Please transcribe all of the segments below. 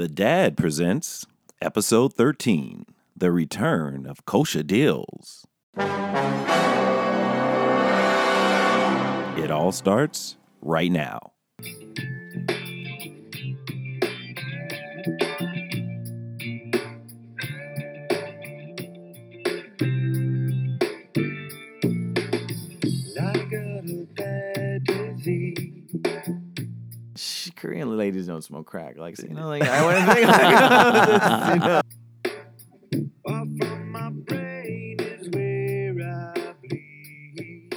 The Dad presents episode 13 The Return of Kosha Dillz. It all starts right now. Korean ladies don't smoke crack. Like, you know, like I wouldn't think like, you know. Far from my brain is where I bleed.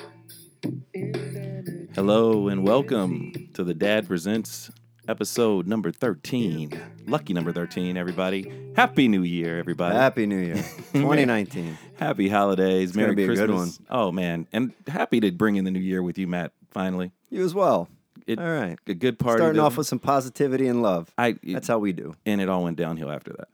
Insanity. Hello and welcome to The Dad presents episode number 13. Lucky number 13, everybody. Happy New Year, everybody. Happy New Year, 2019. Happy holidays. gonna Merry be a Christmas. good one. Oh, man. And happy to bring in the new year with you, Matt, finally. You as well. It, All right. A good party. Starting off with some positivity and love. I, That's how we do. and it all went downhill after that.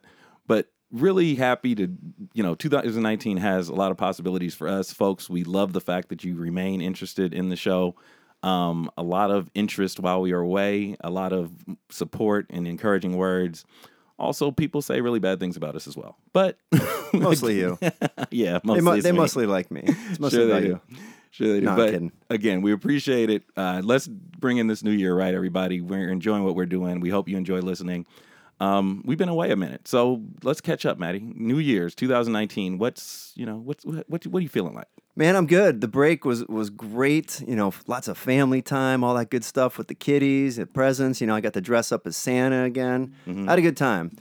But really happy to, you know, 2019 has a lot of possibilities for us, folks. We love the fact that you remain interested in the show. Um, a lot of interest while we are away, a lot of support and encouraging words. Also, people say really bad things about us as well. But Mostly you. yeah, They, mostly, mu- it's they me. mostly like me. It's mostly Sure about you. Sure they do. No, but kidding. again, we appreciate it. Uh, let's bring in this new year, right, everybody? We're enjoying what we're doing. We hope you enjoy listening. Um, we've been away a minute, so let's catch up, Maddie. New Year's 2019. What's you know what's what what, what are you feeling like? Man, I'm good. The break was was great. You know, lots of family time, all that good stuff with the kiddies, the presents. You know, I got to dress up as Santa again. Mm-hmm. I had a good time.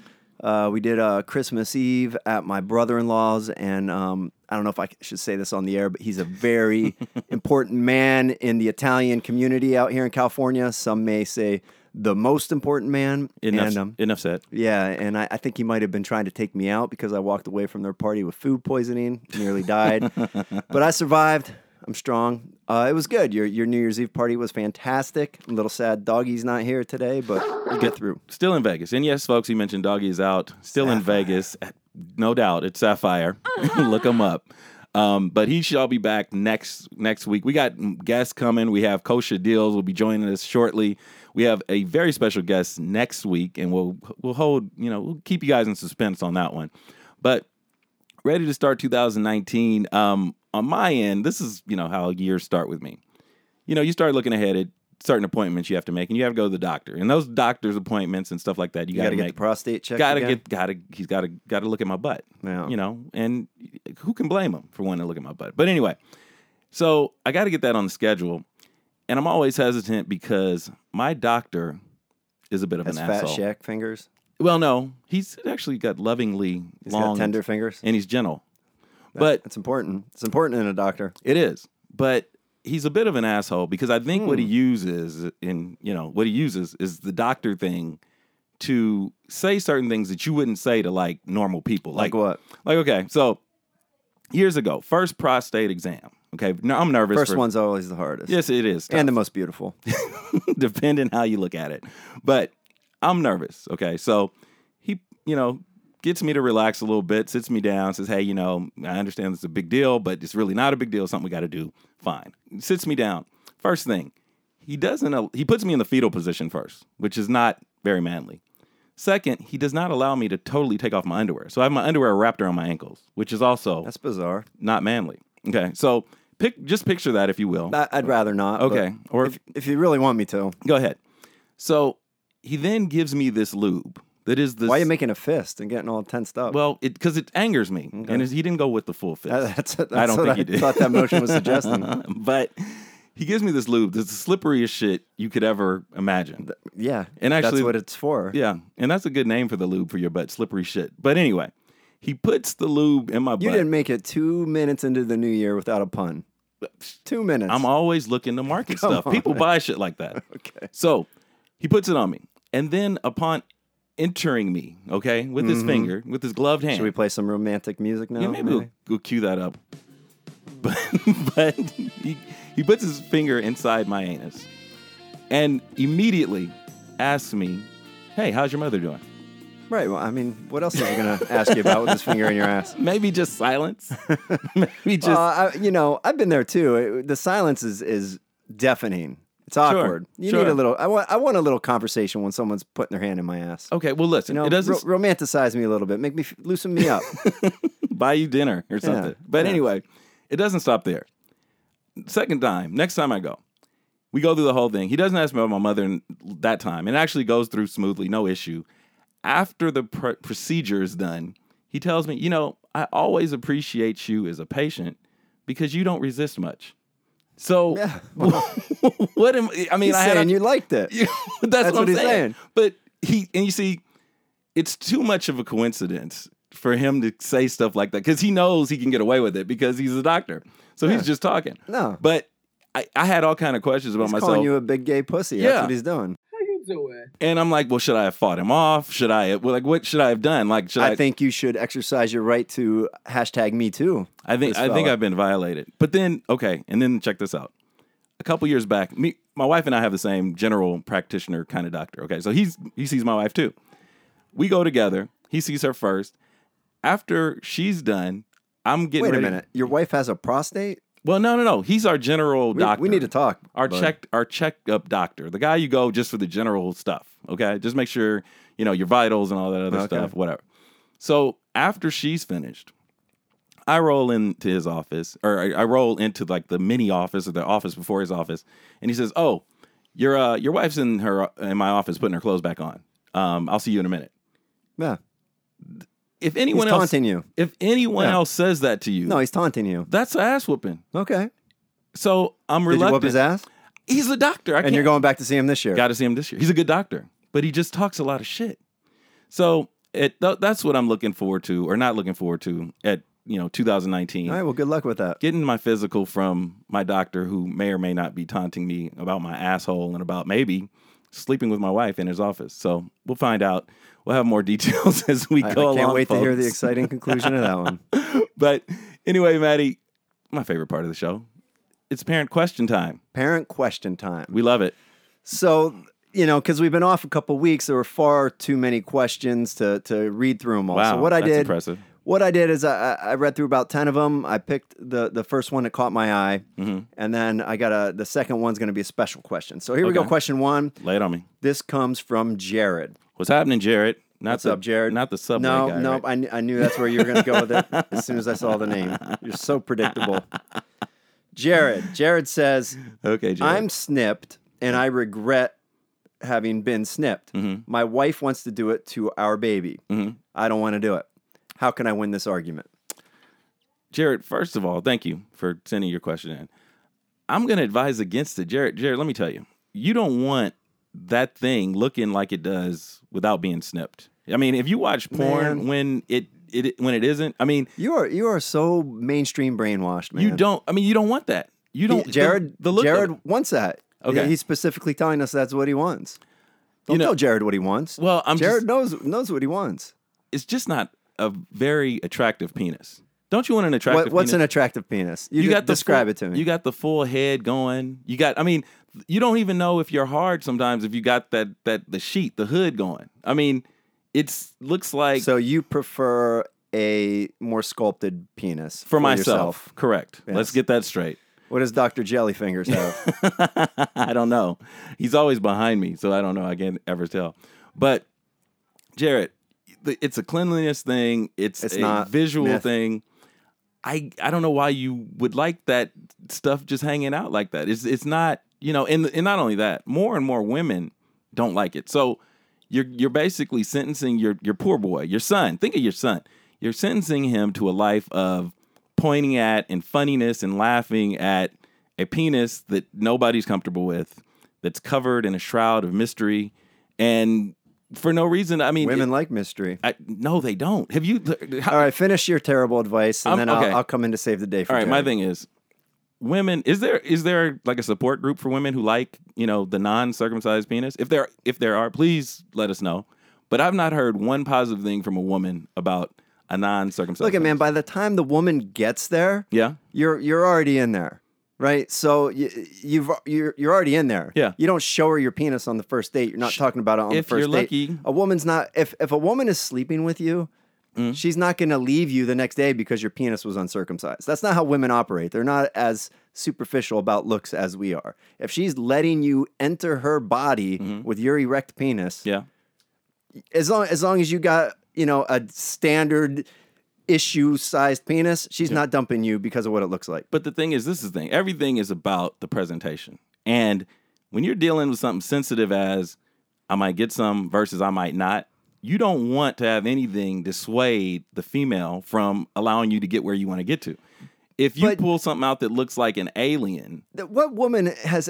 Uh, we did uh, Christmas Eve at my brother-in-law's, and um, I don't know if I should say this on the air, but he's a very important man in the Italian community out here in California. Some may say the most important man. Enough, and, um, enough said. yeah, and I, I think he might have been trying to take me out because I walked away from their party with food poisoning, nearly died. but I survived. I'm strong. Uh, it was good. Your your New Year's Eve party was fantastic. I'm a little sad Doggy's not here today, but we'll get through. Still in Vegas, and yes, folks, you mentioned Doggy is out. Still in Vegas, no doubt. It's Sapphire. Look him up. Um, but he shall be back next next week. We got guests coming. We have Kosha Dillz will be joining us shortly. We have a very special guest next week, and we'll we'll hold you know we'll keep you guys in suspense on that one. But ready to start 2019. Um, on my end, this is you know how years start with me. You know, you start looking ahead at certain appointments you have to make, and you have to go to the doctor. And those doctor's appointments and stuff like that, you, You got to get make. the prostate check. Got to get, got to, he's got to, got to look at my butt. Yeah. You know, and who can blame him for wanting to look at my butt? But anyway, so I got to get that on the schedule, and I'm always hesitant because my doctor is a bit of Has an fat asshole. shack fingers. Well, no, he's actually got lovingly He's long, got tender fingers. and he's gentle. But It's important. It's important in a doctor. It is, but he's a bit of an asshole because I think what he Hmm. uses in you know what he uses is the doctor thing to say certain things that you wouldn't say to like normal people. Like what? Like okay, so years ago, first prostate exam. Okay, now I'm nervous. First for, one's always the hardest. Yes, it is. And the most beautiful. depending how you look at it. But I'm nervous. Okay, so he, you know, gets me to relax a little bit, sits me down, says, "Hey, you know, I understand it's a big deal, but it's really not a big deal. Something we got to do." Fine. Sits me down. First thing, he doesn't. He puts me in the fetal position first, which is not very manly. Second, he does not allow me to totally take off my underwear. So I have my underwear wrapped around my ankles, which is also That's bizarre. not manly. Okay, so pick just picture that if you will. I, I'd rather not. Okay, or if, if you really want me to, Go ahead. So he then gives me this lube that is the why are you making a fist and getting all tensed up? well, it because it angers me, and he didn't go with the full fist. That- that's, that's I don't think I he did. thought that motion was suggesting. but he gives me this lube that's the slipperiest shit you could ever imagine. Yeah, And actually- that's what it's for. Yeah, and that's a good name for the lube for your butt, slippery shit. But anyway, he puts the lube in my butt. You didn't make it two minutes into the new year without a pun. Two minutes. I'm always looking to market Come stuff. on, People buy shit like that. okay. So he puts it on me, and then upon entering me, okay, with his finger, with his gloved hand. Should we play some romantic music now? Yeah, maybe we'll, we'll cue that up. But but he, he puts his finger inside my anus and immediately asks me, Hey, how's your mother doing? Right. Well, I mean, what else is he going to ask you about with his finger in your ass? Maybe just silence. Maybe just Uh, I, you know, I've been there too. It- the silence is is deafening. It's awkward. you sure. need a little. I want. I want a little conversation when someone's putting their hand in my ass. Okay, well, listen, You know, it doesn't ro- romanticize me a little bit. Make me f- loosen me up. buy you dinner or something. But yeah. anyway, it doesn't stop there. Second time, next time I go, we go through the whole thing. He doesn't ask me about my mother in that time. It actually goes through smoothly, no issue. After the pr- procedure is done, he tells me, you know, I always appreciate you as a patient because you don't resist much. So, Yeah. what am I mean? He's I had saying a- you liked it. Yeah, that's, That's what, what I'm he's saying. saying. But he and you see, it's too much of a coincidence for him to say stuff like that because he knows he can get away with it because he's a doctor. So he's just talking. No. but I, I had all kind of questions about He's myself, calling you a big gay pussy. That's Yeah. what he's doing. How you doing? and I'm like, well, should I have fought him off? Should I? Well, like, what should I have done? Like, should I? I think you should exercise your right to hashtag me too. I think this I think I've been violated. But then okay, and then check this out. A couple years back, me my wife and I have the same general practitioner kind of doctor. Okay, so he's he sees my wife too. We go together. He sees her first. After she's done, I'm getting Wait a ready- minute. Your wife has a prostate? Well, no, no, no. He's our general We, doctor. we need to talk. our check our checkup doctor, the guy you go just for the general stuff. Okay, just make sure you know your vitals and all that other Okay. stuff, whatever. So after she's finished, I roll into his office, or I, I roll into like the mini office or the office before his office, and he says, "Oh, your uh, your wife's in her in my office putting her clothes back on. Um, I'll see you in a minute." Yeah. If He's anyone else, taunting you. if anyone Yeah. else says that to you, No, he's taunting you. that's ass whooping. Okay. So I'm Did reluctant. you whoop his ass? He's a doctor. I And you're going back to see him this year. Got to see him this year. He's a good doctor, but he just talks a lot of shit. So it th- that's what I'm looking forward to, or not looking forward to at you know 2019. All right. Well, good luck with that. Getting my physical from my doctor, who may or may not be taunting me about my asshole and about maybe sleeping with my wife in his office. So we'll find out. We'll have more details as we I, I can't along, wait to hear the exciting conclusion of that one. But anyway, Maddie, my favorite part of the show. It's parent question time. Parent question time. We love it. So, you know, because we've been off a couple weeks, there were far too many questions to to read through them all. Wow, so what I did, impressive. What I did is I, I read through about ten of them. I picked the the first one that caught my eye, Mm-hmm. and then I got a the second one's going to be a special question. So here we go. Question one. Lay it on me. This comes from Jared. What's happening, Jared? Not What's the, up, Jared? Not the subway no, guy. no, right? I, I knew that's where you were going to go with it as soon as I saw the name. You're so predictable. Jared. Jared says, Okay, Jared. I'm snipped and I regret having been snipped. Mm-hmm. My wife wants to do it to our baby. Mhm. I don't want to do it. How can I win this argument? Jared. First of all, thank you for sending your question in. I'm going to advise against it, Jared. Jared, let me tell you, you don't want that thing looking like it does without being snipped. I mean, if you watch porn Man. when it it when it isn't, I mean, You are you are so mainstream brainwashed, man. you don't. I mean, you don't want that. You don't. the- Jared the, look Jared wants that. Okay. He's specifically telling us that's what he wants. Don't You know- tell Jared what he wants. Well, I'm Jared just. knows knows what he wants. It's just not a very attractive penis. Don't you want an attractive? What, what's penis? an attractive penis? You, you got the describe full- it to me. You got the full head going. You got. I mean, you don't even know if you're hard sometimes if you got that that the sheet, the hood going. I mean, it's looks like so you prefer a more sculpted penis for, myself. yourself. Correct. Let's get that straight. What does Dr. Jellyfingers have? I don't know. He's always behind me, so I don't know. I can't ever tell. But Jared, the- it's a cleanliness thing. It's, It's a not visual myth. thing. I I don't know why you would like that stuff just hanging out like that. It's it's not you know, and and not only that, more and more women don't like it. So you're you're basically sentencing your your poor boy, your son. Think of your son. You're sentencing him to a life of pointing at and funniness and laughing at a penis that nobody's comfortable with, that's covered in a shroud of mystery, and for no reason. I mean, Women it- like mystery. I, no, they don't. Have you? How, All right, finish your terrible advice, and I'm- then. I'll, I'll come in to save the day for All right, my thing is, women. Is there is there like a support group for women who like you know the non circumcised penis? If there if there are, please let us know. But I've not heard one positive thing from a woman about a non circumcised. Look, at man, by the time the woman gets there, yeah, you're you're already in there, right? So you, you've you're you're already in there. Yeah. You don't show her your penis on the first date. You're not talking about it on if the 1st you're date. lucky. A woman's not. If if a woman is sleeping with you, Mm-hmm. She's not going to leave you the next day because your penis was uncircumcised. That's not how women operate. They're not as superficial about looks as we are. If she's letting you enter her body with your erect penis, Mm-hmm. Yeah. as long as long as you got you know a standard issue sized penis, she's not dumping you because of what it looks like. But the thing is, this is the thing. Everything is about the presentation. And when you're dealing with something sensitive as I might get some versus I might not, you don't want to have anything dissuade the female from allowing you to get where you want to get to. If you But- pull something out that looks like an alien, What woman has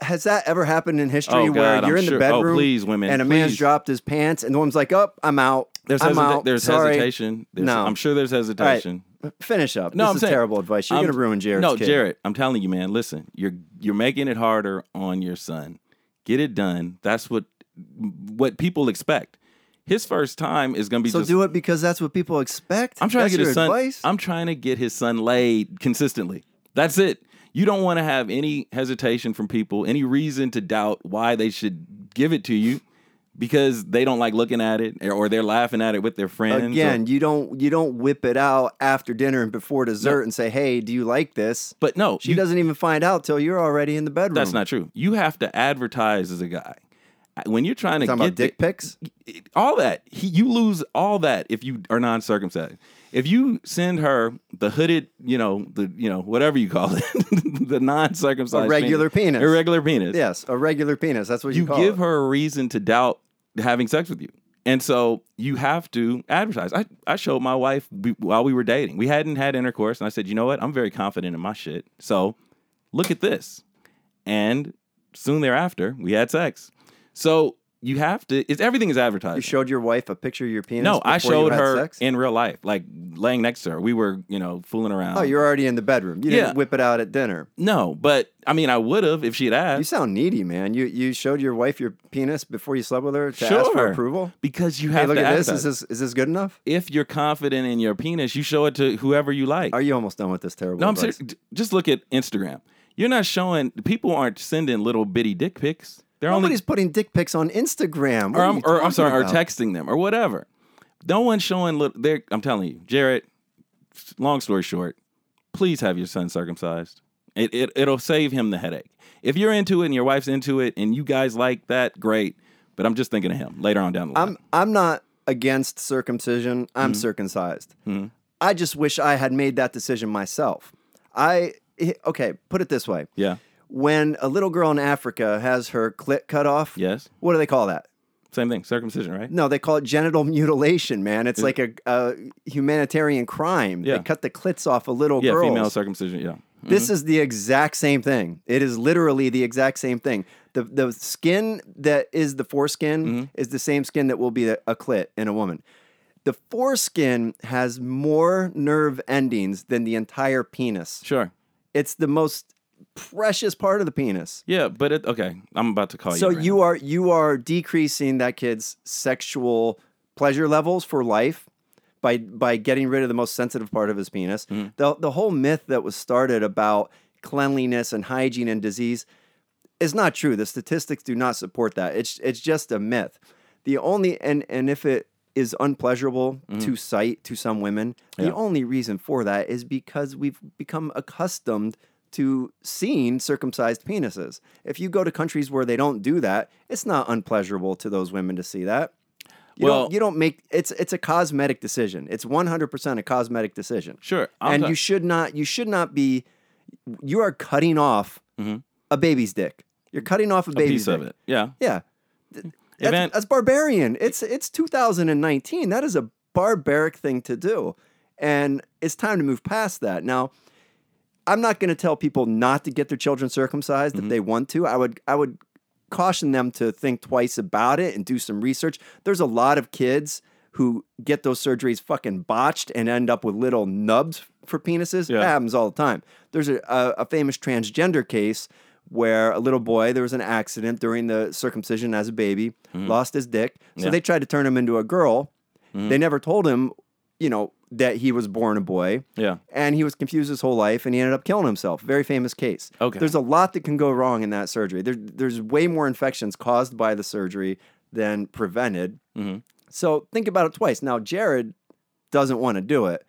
has that ever happened in history Oh, where you're I'm in sure- the oh, bedroom please, women, and a man's dropped his pants and the woman's like, "Oh, I'm out. There's I'm hesita- out. there's Sorry. hesitation. There's, No. I'm sure there's hesitation. finish up. No, this I'm is saying terrible advice. You're I'm- going to ruin Jared's No, kid. Jared, I'm telling you, man. Listen, you're you're making it harder on your son. Get it done. That's what what people expect. His first time is going to be So just. do it because that's what people expect. I'm trying That's to get your his son. advice? I'm trying to get his son laid consistently. That's it. You don't want to have any hesitation from people, any reason to doubt why they should give it to you, because they don't like looking at it or- or they're laughing at it with their friends. or- Again, you don't you don't whip it out after dinner and before dessert and say, "Hey, do you like this?" but no, She you- doesn't even find out till you're already in the bedroom. That's not true. You have to advertise as a guy. When you're trying to talking get dick the- pics. all that he, you lose all that if you are non-circumcised if you send her the hooded you know the you know whatever you call it the non-circumcised A regular penis. irregular penis Yes, a regular penis. That's what you, you give it. her a reason to doubt having sex with you. And so you have to advertise. I, I showed my wife while we were dating. We hadn't had intercourse and i said you know what? I'm very confident in my shit. So look at this. And soon thereafter we had sex. So you have to it's everything is advertised You showed your wife a picture of your penis. no, I showed her sex? in real life, like laying next to her. We were, you know, fooling around. Oh, you're already in the bedroom. You Yeah. didn't whip it out at dinner. no, but I mean, I would have if she'd asked. You sound needy, man. You you showed your wife your penis before you slept with her to ask for approval. because you have. Hey, look to at this. Is this is this good enough? if you're confident in your penis, you show it to whoever you like. Are you almost done with this terrible? no, I'm serious. Just look at Instagram. You're not showing. People aren't sending little bitty dick pics. They're Nobody's only, putting dick pics on Instagram. What or I'm, or I'm sorry, or texting them or whatever. No one's showing. Little, they're, I'm telling you, Jared. Long story short, please have your son circumcised. It, it it'll save him the headache. If you're into it and your wife's into it and you guys like that, great. But I'm just thinking of him later on down the line. I'm I'm not against circumcision. I'm Mm-hmm. circumcised. I just wish I had made that decision myself. I okay, put it this way. yeah. When a little girl in Africa has her clit cut off, Yes. what do they call that? Same thing. Circumcision, right? No, they call it genital mutilation, man. It's like a, a humanitarian crime. Yeah. They cut the clits off of little girl. Yeah. Female circumcision. Yeah. This is the exact same thing. It is literally the exact same thing. The the skin that is the foreskin Mm-hmm. is the same skin that will be a, a clit in a woman. The foreskin has more nerve endings than the entire penis. Sure. It's the most precious part of the penis. Yeah, but it, okay. I'm about to call you. So you are you are decreasing that kid's sexual pleasure levels for life by by getting rid of the most sensitive part of his penis. Mm-hmm. The the whole myth that was started about cleanliness and hygiene and disease is not true. The statistics do not support that. It's it's just a myth. The only and and if it is unpleasurable to sight to some women, the Mm-hmm. Only reason for that is because we've become accustomed to seeing circumcised penises. If you go to countries where they don't do that, it's not unpleasurable to those women to see that. You Well- don't, you don't make it's it's a cosmetic decision. It's 100% a cosmetic decision. Sure. I'm and ta- you should not you should not be you are cutting off a baby's dick. You're cutting off a Mm-hmm. a baby's piece of dick. it. Yeah. Yeah. That's, Evan- that's barbarian. It's it's 2019. That is a barbaric thing to do. And it's time to move past that. Now, I'm not going to tell people not to get their children circumcised Mm-hmm. if they want to. I would I would caution them to think twice about it and do some research. There's a lot of kids who get those surgeries fucking botched and end up with little nubs for penises. Yeah. That happens all the time. There's a, a, a famous transgender case where a little boy, there was an accident during the circumcision as a baby, lost his dick. So Mm-hmm. Yeah. they tried to turn him into a girl. Mm-hmm. They never told him, you know, that he was born a boy. Yeah. And he was confused his whole life and he ended up killing himself. Very famous case. Okay. There's a lot that can go wrong in that surgery. There, there's way more infections caused by the surgery than prevented. Mm-hmm. So think about it twice. Now, Jared doesn't want to do it,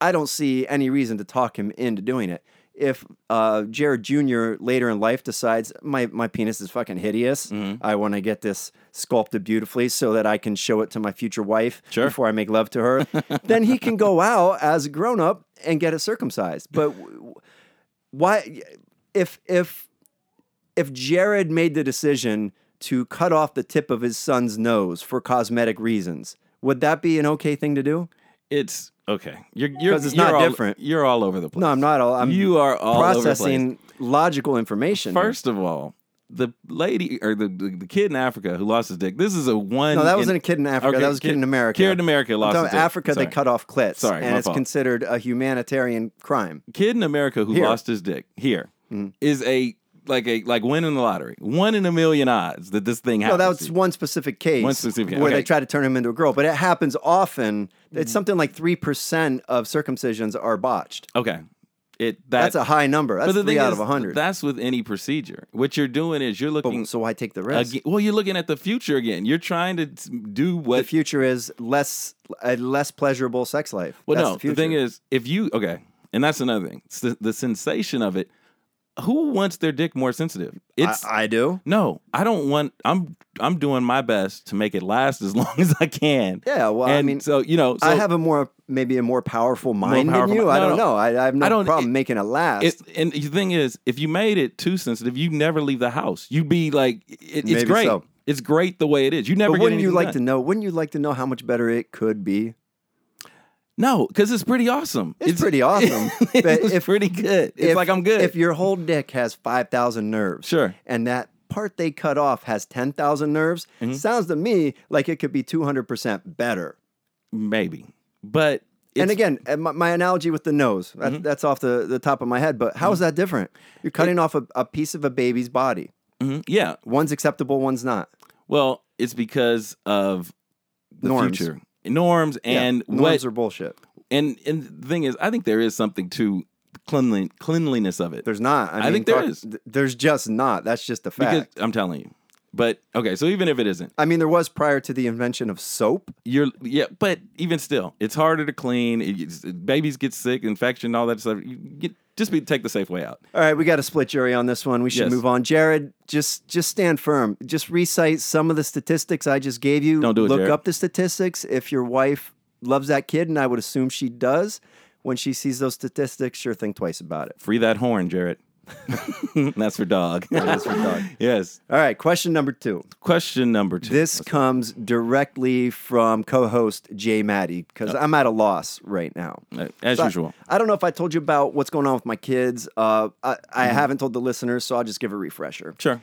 I don't see any reason to talk him into doing it. If uh, Jared Jr. later in life decides my, my penis is fucking hideous, Mm-hmm. I want to get this sculpted beautifully so that I can show it to my future wife Sure. before I make love to her, then he can go out as a grown up and get it circumcised. But w- why, if if if Jared made the decision to cut off the tip of his son's nose for cosmetic reasons, would that be an okay thing to do? It's okay. You're you're 'Cause it's you're not all- different. You're all over the place. No, I'm not. All, I'm you are all over the place. processing logical information. First of all, the lady or the, the, the kid in Africa who lost his dick. This is a one. no, that in- wasn't a kid in Africa. Okay, that was a kid, in America. Kid in America lost his dick. Africa, Sorry. they cut off clits, Sorry, and it's fault. considered a humanitarian crime. Kid in America who Here. Lost his dick here mm-hmm. is a like a like winning the lottery. One in a million odds that this thing happens. that that's one specific case. One specific- where okay. they try to turn him into a girl, but it happens often. It's mm. something like three percent of circumcisions are botched. okay. It that, That's a high number. That's three out is, of hundred. That's with any procedure. What you're doing is you're looking. So why take the risk? Again, well, you're looking at the future again. You're trying to do the what. future is less a less pleasurable sex life. well, That's no. the, The, thing is, if you okay, and that's another thing. The, the sensation of it. Who wants their dick more sensitive? It's I, I do. no. I don't want. I'm I'm doing my best to make it last as long as I can. Yeah, well, I and mean, so you know, so I have a more maybe a more powerful mind powerful than you. mi- I don't no. know. I, I have no I don't- problem it- making it last. It, and the thing is, if you made it too sensitive, you never leave the house. You'd be like, it, it's great. so. It's great the way it is. You never. but wouldn't you like done. to know? Wouldn't you like to know how much better it could be? No, because it's pretty awesome. It's pretty awesome. it's But if- pretty good. It's if- like I'm good. If your whole dick has five thousand nerves, Sure. and that part they cut off has ten thousand nerves, Mm-hmm. sounds to me like it could be two hundred percent better. Maybe, but and it's- Mm-hmm. again, my, my analogy with the nose, that, that's off the, the top of my head, but how is that different? You're cutting off a, a piece of a baby's body. mhm, yeah. One's acceptable, one's not. Well, it's because of the Norms. future norms and yeah, what. norms are bullshit. and and the thing is, I think there is something to cleanly, cleanliness of it. There's not. I, I mean, think there talk- is. There's just not. That's just a because fact. I'm telling you. But okay, so even if it isn't, I mean, there was prior to the invention of soap. you're yeah. But even still, it's harder to clean. It, babies get sick, infection, all that stuff. You get, just be take the safe way out. All right, we got a split jury on this one. We should Yes. move on. Jared, just just stand firm. Just recite some of the statistics I just gave you. Don't do it, Look Jared. up the statistics. If your wife loves that kid, and I would assume she does, when she sees those statistics, sure think twice about it. Free that horn, Jared. That's for dog. That's for dog. yes. All right, question number two. Question number two. This comes directly from co-host Jay Maddie because I'm at a loss right now. Uh, as So usual. I, don't know if I told you about what's going on with my kids. Uh, I, I Mm-hmm. haven't told the listeners, so I'll just give a refresher. Sure.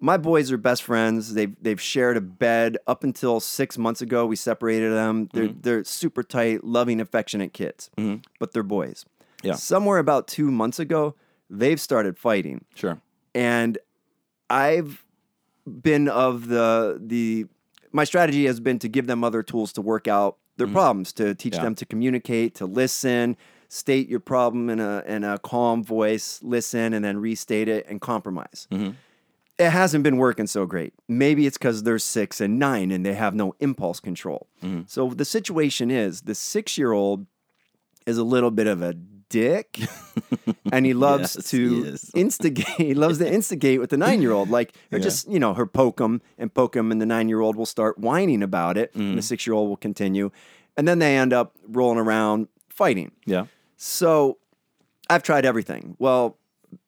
My boys are best friends. They've they've shared a bed up until six months ago. We separated them. They're Mm-hmm. they're super tight, loving, affectionate kids, but they're boys. Yeah. Somewhere about two months ago, they've started fighting, Sure. and I've been of the the my strategy has been to give them other tools to work out their problems, to teach Mm-hmm. Yeah. them to communicate, to listen, state your problem in a in a calm voice, listen, and then restate it and compromise. Mm-hmm. It hasn't been working so great. Maybe it's because they're six and nine and they have no impulse control. Mm-hmm. So the situation is the six year old is a little bit of a dick and he loves Yes, to he instigate he loves to instigate with the nine year old like or Yeah. just you know her poke him and poke him and the nine year old will start whining about it and the Mm-hmm. six year old will continue and then they end up rolling around fighting Yeah. so I've tried everything. Well,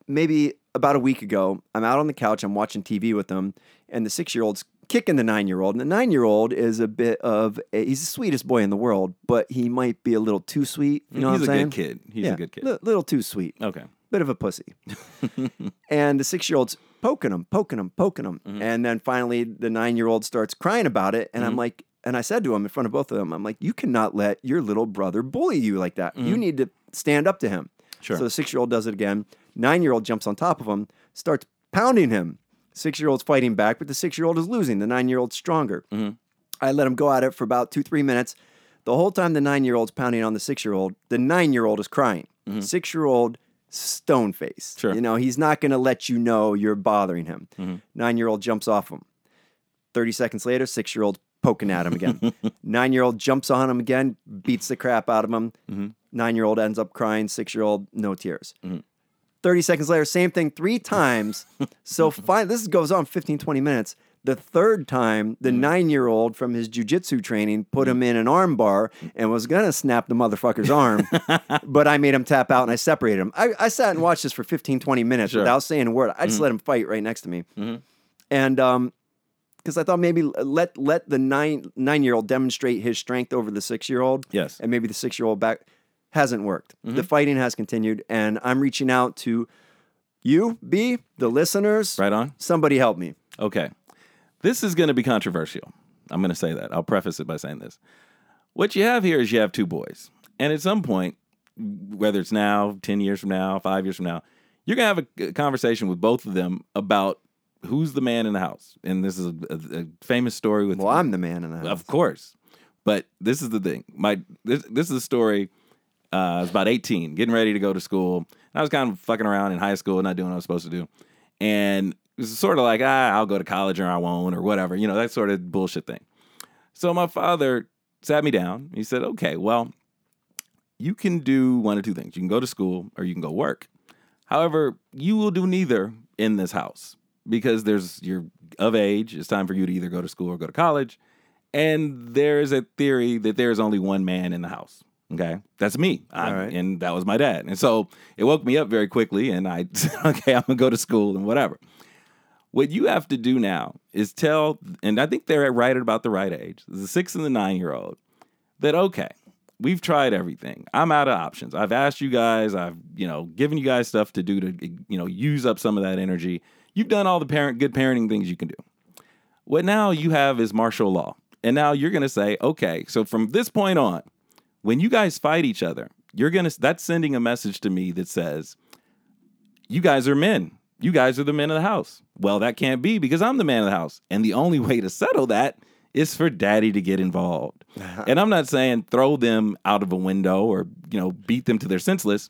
maybe about a week ago, I'm out on the couch, I'm watching TV with them, and the six year old's kicking the nine year old. And the nine year old is a bit of, a, he's the sweetest boy in the world, but he might be a little too sweet. You know He's what a I'm saying? He's a good kid. He's yeah, a good kid. li- little too sweet. Okay. Bit of a pussy. and the six year old's poking him, poking him, poking him. Mm-hmm. And then finally, the nine year old starts crying about it. And I'm like, and I said to him in front of both of them, I'm like, you cannot let your little brother bully you like that. You need to stand up to him. Mm-hmm. Sure. So the six year old does it again. Nine year old jumps on top of him, starts pounding him. Six year old's fighting back, but the six year old is losing. The nine year old's stronger. Mm-hmm. I let him go at it for about two, three minutes. The whole time the nine year old's pounding on the six year old, the nine year old is crying. Six year old, stone face. Mm-hmm. Sure. You know, he's not going to let you know you're bothering him. Mm-hmm. Nine year old jumps off him. 30 seconds later, six year old poking at him again. Nine year old jumps on him again, beats the crap out of him. Mm-hmm. Nine year old ends up crying. Six year old, no tears. 30 seconds later, same thing three times. so fine, this goes on 15, 20 minutes. The third time, the mm. nine year old from his jujitsu training put mm. him in an arm bar and was to snap the motherfucker's arm. but I made him tap out and I separated him. I, I sat and watched this for 15, 20 minutes Sure. without saying a word. I just mm. let him fight right next to me. Mm-hmm. And, um, because I thought maybe let let the nine nine year old demonstrate his strength over the six year old. Yes. And maybe the six year old back hasn't worked. The mm-hmm. fighting has continued, and I'm reaching out to you, B, the listeners. Right on. Somebody help me. Okay. This is going to be controversial. I'm going to say that. I'll preface it by saying this. What you have here is you have two boys. And at some point, whether it's now, 10 years from now, five years from now, you're going to have a- a conversation with both of them about who's the man in the house. And this is a, a, a famous story with Well, I'm the man in the house. of course. But this is the thing. My this this is a story. Uh, I was about 18, getting ready to go to school. And I was kind of fucking around in high school, not doing what I was supposed to do. And it was sort of like, ah, I'll go to college or I won't, or whatever, you know, that sort of bullshit thing. So my father sat me down. He said, okay, well, you can do one of two things. You can go to school or you can go work. However, you will do neither in this house because there's you're of age. It's time for you to either go to school or go to college. And there's a theory that there's only one man in the house. Okay, that's me, I- right. and that was my dad. And so it woke me up very quickly, and I said, okay, I'm gonna go to school and whatever. What you have to do now is tell, and I think they're right at about the right age, the six and the nine year old, that okay, we've tried everything. I'm out of options. I've asked you guys, I've you know given you guys stuff to do to you know use up some of that energy. You've done all the parent good parenting things you can do. What now you have is martial law. And now you're going to say, okay, so from this point on, when you guys fight each other, you're to that's sending a message to me that says you guys are men. You guys are the men of the house. Well, that can't be because I'm the man of the house. And the only way to settle that is for daddy to get involved. Uh-huh. and I'm not saying throw them out of a window or, you know, beat them to their senseless.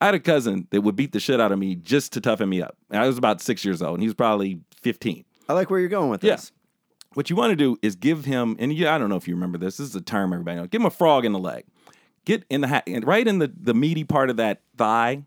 I had a cousin that would beat the shit out of me just to toughen me up. I was about six years old and he was probably 15. I like where you're going with this. What you want to do is give him, and yeah, I don't know if you remember this. This is a term everybody knows. Give him a frog in the leg. Get in the ha- right in the the meaty part of that thigh.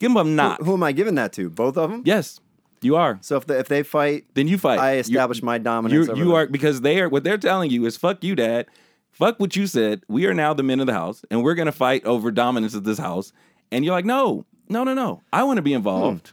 Give him a knot. Who am I giving that to? Both of them? yes, you are. So if, the, if they fight, Then you fight. I You- establish my dominance. You you are because they are what they're telling you is fuck you, dad. Fuck what you said. We are now the men of the house, and we're gonna fight over dominance of this house. And you're like, no, no, no, no. I want to be involved.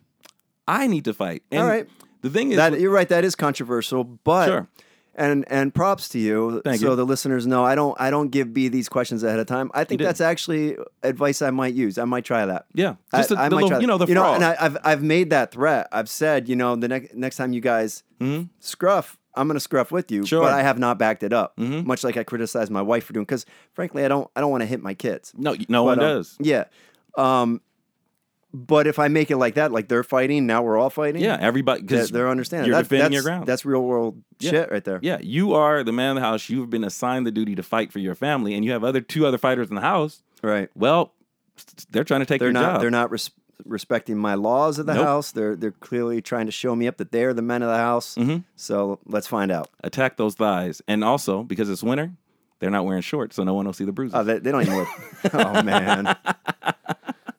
I need to fight. And Hmm. All right. The thing is, That you're right. That is controversial, but Sure. and and props to you. Thank so you. the listeners know I don't I don't give B these questions ahead of time. I think that's actually advice I might use. I might try that. yeah, I, just the, I the might little, try you know, the you know, and I, I've I've made that threat. I've said, you know, the next next time you guys hmm scruff, I'm going to scruff with you. Mm-hmm. Sure. But I have not backed it up. Mm-hmm. Much like I criticize my wife for doing, because frankly, I don't I don't want to hit my kids. no, no one um, does. Yeah. Um, but if I make it like that, like they're fighting, now we're all fighting. Yeah, everybody they're, because they're understanding. You're That- defending that's, your ground. That's real world Yeah. shit right there. Yeah, you are the man of the house. You've been assigned the duty to fight for your family, and you have other two other fighters in the house. Right. Well, they're trying to take They're your not. job. They're not res- respecting my laws of the Nope. house. They're they're clearly trying to show me up that they're the men of the house. Mhm. So let's find out. Attack those thighs, and also because it's winter, they're not wearing shorts, so no one will see the bruises. Oh, they, they don't even look. oh man.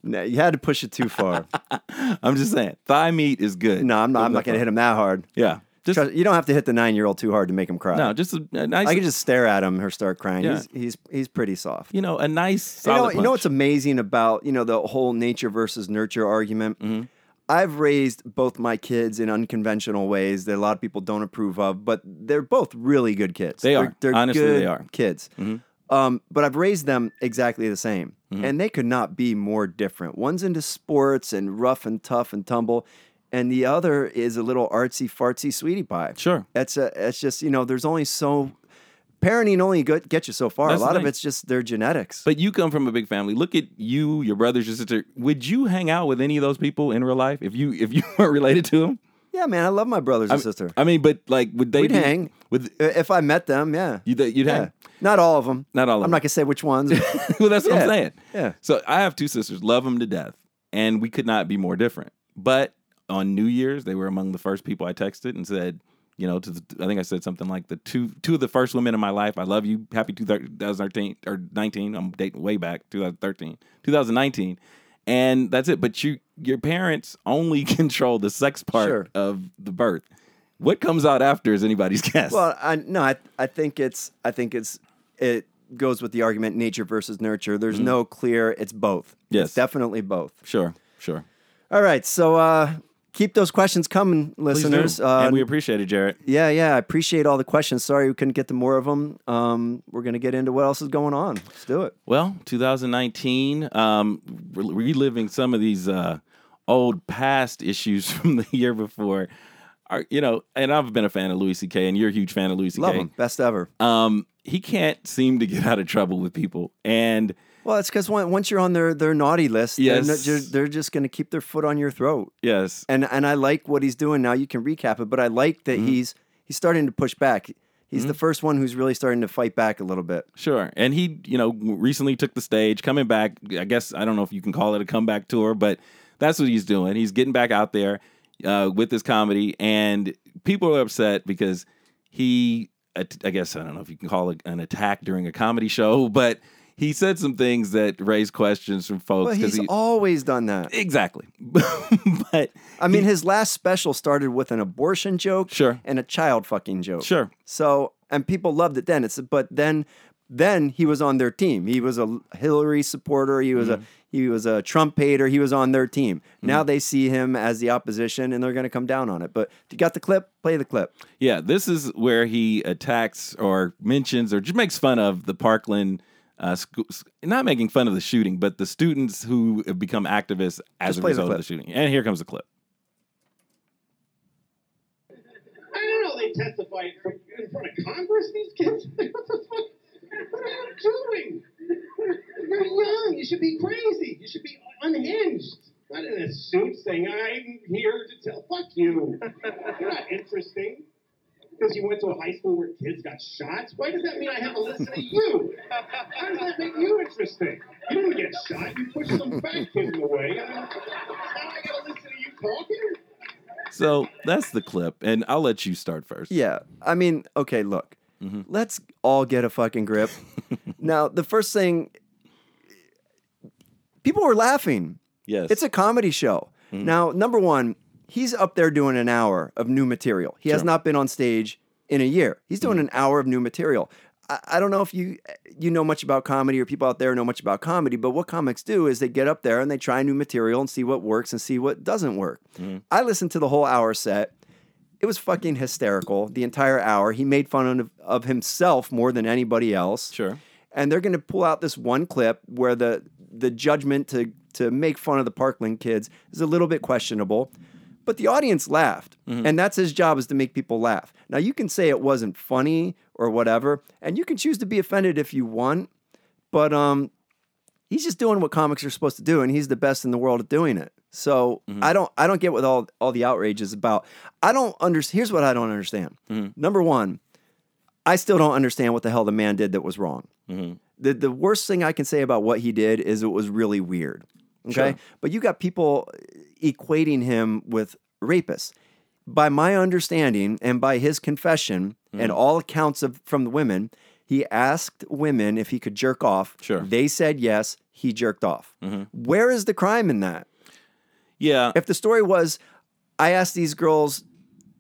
No, you had to push it too far. I'm just saying, thigh meat is good. No, I'm not. I'm not going to hit him that hard. Yeah, just Trust- you don't have to hit the nine year old too hard to make him cry. no, just a, a nice. I can just stare at him or start crying. Yeah. He's he's he's pretty soft. you know, a nice. You know, Solid you know punch. what's amazing about you know the whole nature versus nurture argument. Mm-hmm. I've raised both my kids in unconventional ways that a lot of people don't approve of, but they're both really good kids. They They're- are. They're Honestly, good they are. Mm-hmm. kids. Um, but I've raised them exactly the same, and they could not be more different. One's into sports and rough and tough and tumble, and the other is a little artsy fartsy sweetie pie. Sure. That's a. It's just you know. There's only so. Parenting only gets you so far. That's a lot of it's just their genetics. But you come from a big family. Look at you, your brothers, your sister. Would you hang out with any of those people in real life if you if you weren't related to them? Yeah, man, I love my brothers and sister. I mean, but like, would they We'd be- hang. Would If I met them, yeah. you'd, You'd yeah. hang. Not all of them. Not all of them. I'm them. not gonna say which ones. well, that's what I'm saying. Yeah. So I have two sisters, love them to death, and we could not be more different. But on New Year's, they were among the first people I texted and said, You know, to the, I think I said something like the two two of the first women in my life. I love you. Happy 2013 or 19. I'm dating way back 2013, 2019, and that's it. But you your parents only control the sex part Sure. of the birth. What comes out after is anybody's guess. Well, I no, I I think it's I think it's it goes with the argument nature versus nurture. There's no clear. It's both. Mm-hmm. Yes. It's definitely both. sure, sure. All right, so uh, keep those questions coming, listeners. Uh, and we appreciate it, Jared. yeah, yeah, I appreciate all the questions. Sorry we couldn't get to more of them. Um, we're gonna get into what else is going on. Let's do it. Well, 2019, um, re- reliving some of these uh, old past issues from the year before. Are, you know, and I've been a fan of Louis C.K. and you're a huge fan of Louis C.K. Love him, best ever. Um, he can't seem to get out of trouble with people, and Well, it's because once you're on their their naughty list, they're Yes. they're, they're just gonna keep their foot on your throat. yes, and and I like what he's doing now. You can recap it, but I like Mm-hmm. that he's he's starting to push back. He's the first one who's really starting to fight back a little bit. Sure. And he, you know, recently took the stage, coming back. I guess I don't know if you can call it a comeback tour, but that's what he's doing. He's getting back out there uh, with his comedy, and people are upset because he, I guess I don't know if you can call it an attack during a comedy show, but he said some things that raised questions from folks. 'cause he's he, always done that. exactly. but I mean, his last special started with an abortion joke, Sure. and a child fucking joke. sure, So, and people loved it then. It's but then, then he was on their team. He was a Hillary supporter. He was Mm-hmm. a he was a Trump hater. He was on their team. Now they see him as the opposition, and they're going to come down on it. But you got the clip, play the clip. Yeah, this is where he attacks or mentions or just makes fun of the Parkland. Uh, school, not making fun of the shooting, but the students who have become activists as Just a play the result of the shooting. And here comes the clip. I don't know. They testify in front in front of Congress. These kids. what the fuck? What are you doing? You're young. You should be crazy. You should be unhinged. Not in a suit saying I'm here to tell. Fuck you. You're not interesting. Because you went to a high school where kids got shot. Why does that mean I have to listen to you? How does that make you interesting? You didn't get shot. You pushed some fat kid in the way. And now I gotta listen to you talking. So that's the clip, and I'll let you start first. Yeah. I mean, okay, look. Mm-hmm. Let's all get a fucking grip. now, the first thing people were laughing. Yes. It's a comedy show. Mm-hmm. Now, number 1, he's up there doing an hour of new material. He has Sure. Mm-hmm. not been on stage in a year. He's doing an hour of new material. I, I don't know if you you know much about comedy or people out there know much about comedy, but what comics do is they get up there and they try new material and see what works and see what doesn't work. Mm-hmm. I listened to the whole hour set. It was fucking hysterical the entire hour. He made fun of, of himself more than anybody else. Sure. And they're going to pull out this one clip where the the judgment to to make fun of the Parkland kids is a little bit questionable. But the audience laughed. And that's his job is to make people laugh. Now you can say it wasn't funny or whatever, and you can choose to be offended if you want, but um he's just doing what comics are supposed to do and he's the best in the world at doing it. So mm-hmm. I don't I don't get what all all the outrage is about. I don't understand here's what I don't understand. Mm-hmm. Number 1, I still don't understand what the hell the man did that was wrong. Mm-hmm. The the worst thing I can say about what he did is it was really weird. Okay? Sure. But you got people equating him with rapists. By my understanding and by his confession Mm-hmm. and all accounts of from the women, he asked women if he could jerk off. Sure. Mm-hmm. They said yes, he jerked off. Where is the crime in that? Yeah. If the story was, I asked these girls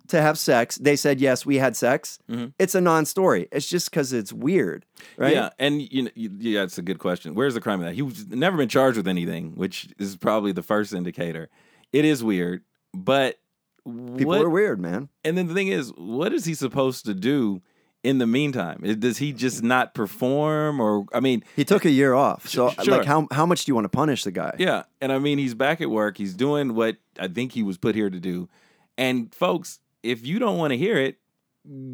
to have sex, they said yes, we had sex. It's a non-story. It's just because it's weird, right? Yeah, and you know, you- yeah, it's a good question. Where's the crime in that? He was never been charged with anything, which is probably the first indicator. It is weird, but People what, are weird, man. And then the thing is, what is he supposed to do in the meantime? Does he just not perform, or I mean, He took a year off. So, sure. like, how how much do you want to punish the guy? yeah, and I mean, he's back at work. He's doing what I think he was put here to do. And folks, if you don't want to hear it,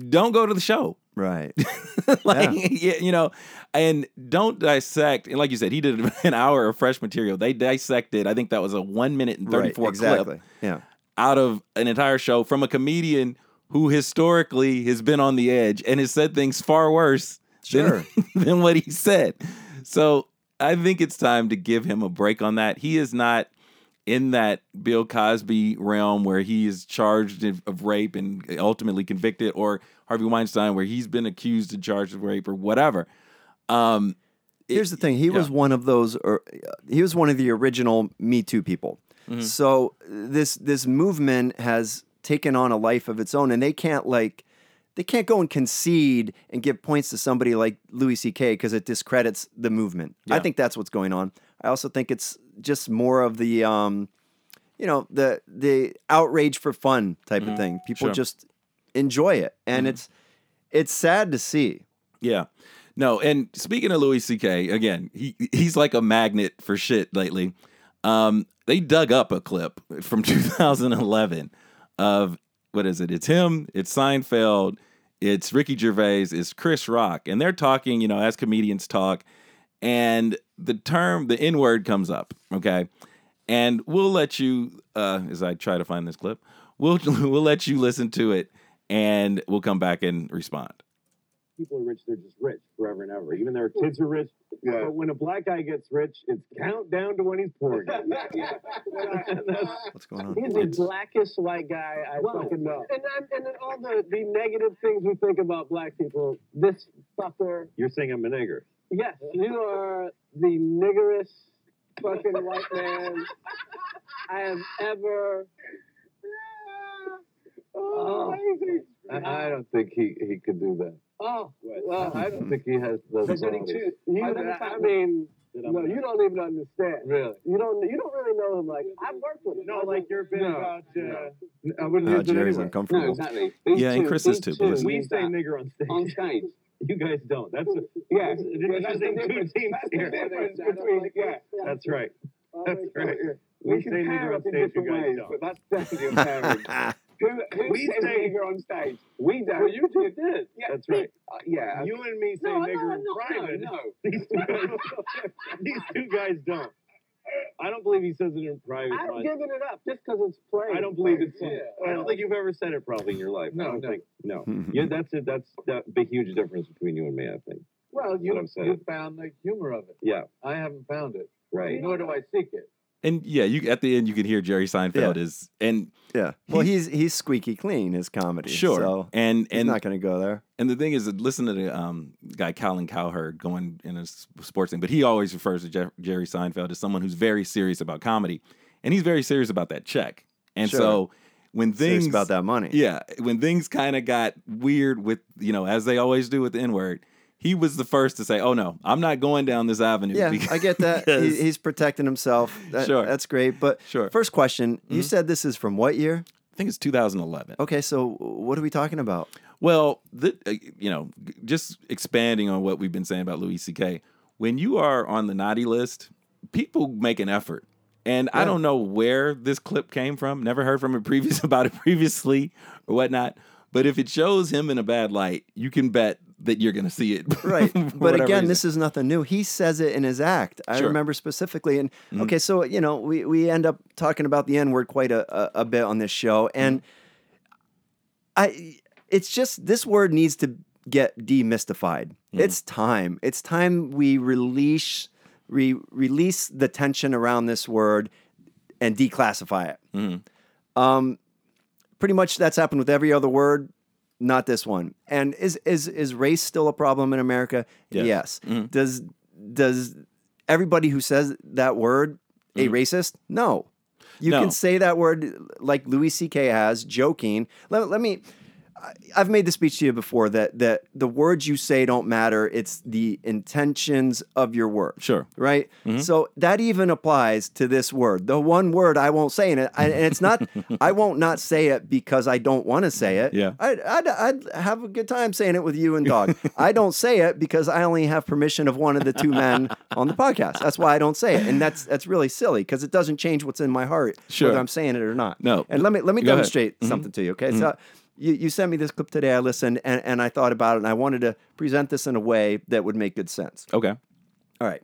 don't go to the show. Right. like yeah. you know and don't dissect and like you said he did an hour of fresh material they dissected i think that was a one minute and 34 right. Exactly. clip Yeah. out of an entire show from a comedian who historically has been on the edge and has said things far worse Sure. than, than what he said so i think it's time to give him a break on that he is not in that Bill Cosby realm where he is charged of, rape and ultimately convicted, or Harvey Weinstein where he's been accused and charged of rape or whatever. Um, it- Here's the thing. He was one of those, or he was one of the original Me Too people. Mm-hmm. So this this movement has taken on a life of its own, and they can't like they can't go and concede and give points to somebody like Louis C.K. because it discredits the movement. I think that's what's going on. I also think it's just more of the um, you know, the the outrage for fun type of thing. People Mm-hmm. Sure. Mm-hmm. just enjoy it, and it's it's sad to see. Yeah. No, and speaking of Louis C.K., again, he he's like a magnet for shit lately. Um, they dug up a clip from 2011 of what is it? It's him, it's Seinfeld, it's Ricky Gervais, it's Chris Rock, and they're talking, you know, as comedians talk, and the term, the N word comes up, okay? And we'll let you, uh, as I try to find this clip, we'll we'll let you listen to it, and we'll come back and respond. People are rich, they're just rich forever and ever. Even their kids are rich. But when a black guy gets rich, it's countdown to when he's poor again. What's going on? He's the blackest white guy I fucking know. And, then- and then all the, the negative things we think about black people, this fucker. You're saying I'm a nigger? Yes, you are the niggerest fucking white man I have ever. Oh, I, I don't think he, he could do that. Oh, well, I don't think he has those qualities. You, I mean, no, you don't even understand. Really? You don't. You don't really know him. Like I've worked with him. No, like your bit No, about. no. Uh, I wouldn't Uh, use Jerry's anyway. uncomfortable. exactly. Yeah, and Chris is too, but listen. We say nigger on stage. on stage. You guys don't. That's a, Yeah, that's yeah, you're that's the saying two difference. teams That's the here. difference between yeah. That's right. That's right. We We say nigger on stage, you guys ways, don't. but that's definitely a pairing. Who, who We says say- nigger on stage? We don't. Well, you two did. Yeah, That's right. Uh, yeah. You and me say no, no, nigger in private. No, no. These two guys, these two guys don't. I don't believe he says it in private. I'm much. giving it up just because it's played. I don't believe it's. Yeah. I don't think you've ever said it probably in your life. I No, don't no. think. No. yeah, that's it. That's that big huge difference between you and me. I think. Well, you I'm you found the humor of it. Yeah. I haven't found it. Right. Nor do I seek it. And yeah, you at the end you can hear Jerry Seinfeld Yeah. is and Yeah. Well, he's he's squeaky clean his comedy. sure So and he's and not going to go there. and the thing is that listen to the um, guy Colin Cowherd going in a s- sports thing, but he always refers to Jerry Seinfeld as someone who's very serious about comedy, and he's very serious about that check. And Sure. so when Serious things about that money. yeah, when things kind of got weird with you know as they always do with the N word, he was the first to say, "Oh no, I'm not going down this avenue." Yeah, because- I get that. He, he's protecting himself. That- Sure. That's great. But Sure. first question, you Mhm. said this is from what year? I think it's 2011. Okay, so what are we talking about? Well, the, uh, you know, just expanding on what we've been saying about Louis C.K. When you are on the naughty list, people make an effort, and I don't know where this clip came from. Never heard from it previous about it previously or whatnot. But if it shows him in a bad light, you can bet that you're going to see it. Right. but again, reason. this is nothing new. He says it in his act. I Sure. remember specifically. And Mhm. okay, so you know, we, we end up talking about the N word quite a, a, a bit on this show. And I it's just this word needs to get demystified. It's time. It's time we release re, release the tension around this word and declassify it. Mhm. Um, pretty much that's happened with every other word, not this one. And is is is race still a problem in America? Yes. Yes. Mhm. Does does everybody who says that word a racist? No. You No. can say that word like Louis C.K. has, joking. Let, let me. I've made the speech to you before that that the words you say don't matter. It's the intentions of your words Sure. right? Mm-hmm. So that even applies to this word. The one word I won't say in it, and it's not. I won't not say it because I don't want to say it. Yeah. I'd, I'd, I'd have a good time saying it with you and Dog. I don't say it because I only have permission of one of the two men on the podcast. That's why I don't say it, and that's that's really silly because it doesn't change what's in my heart Sure. whether I'm saying it or not. No. And let me let me Go ahead. demonstrate something to you. Okay, so. You, you sent me this clip today. I listened and, and I thought about it, and I wanted to present this in a way that would make good sense. Okay. All right.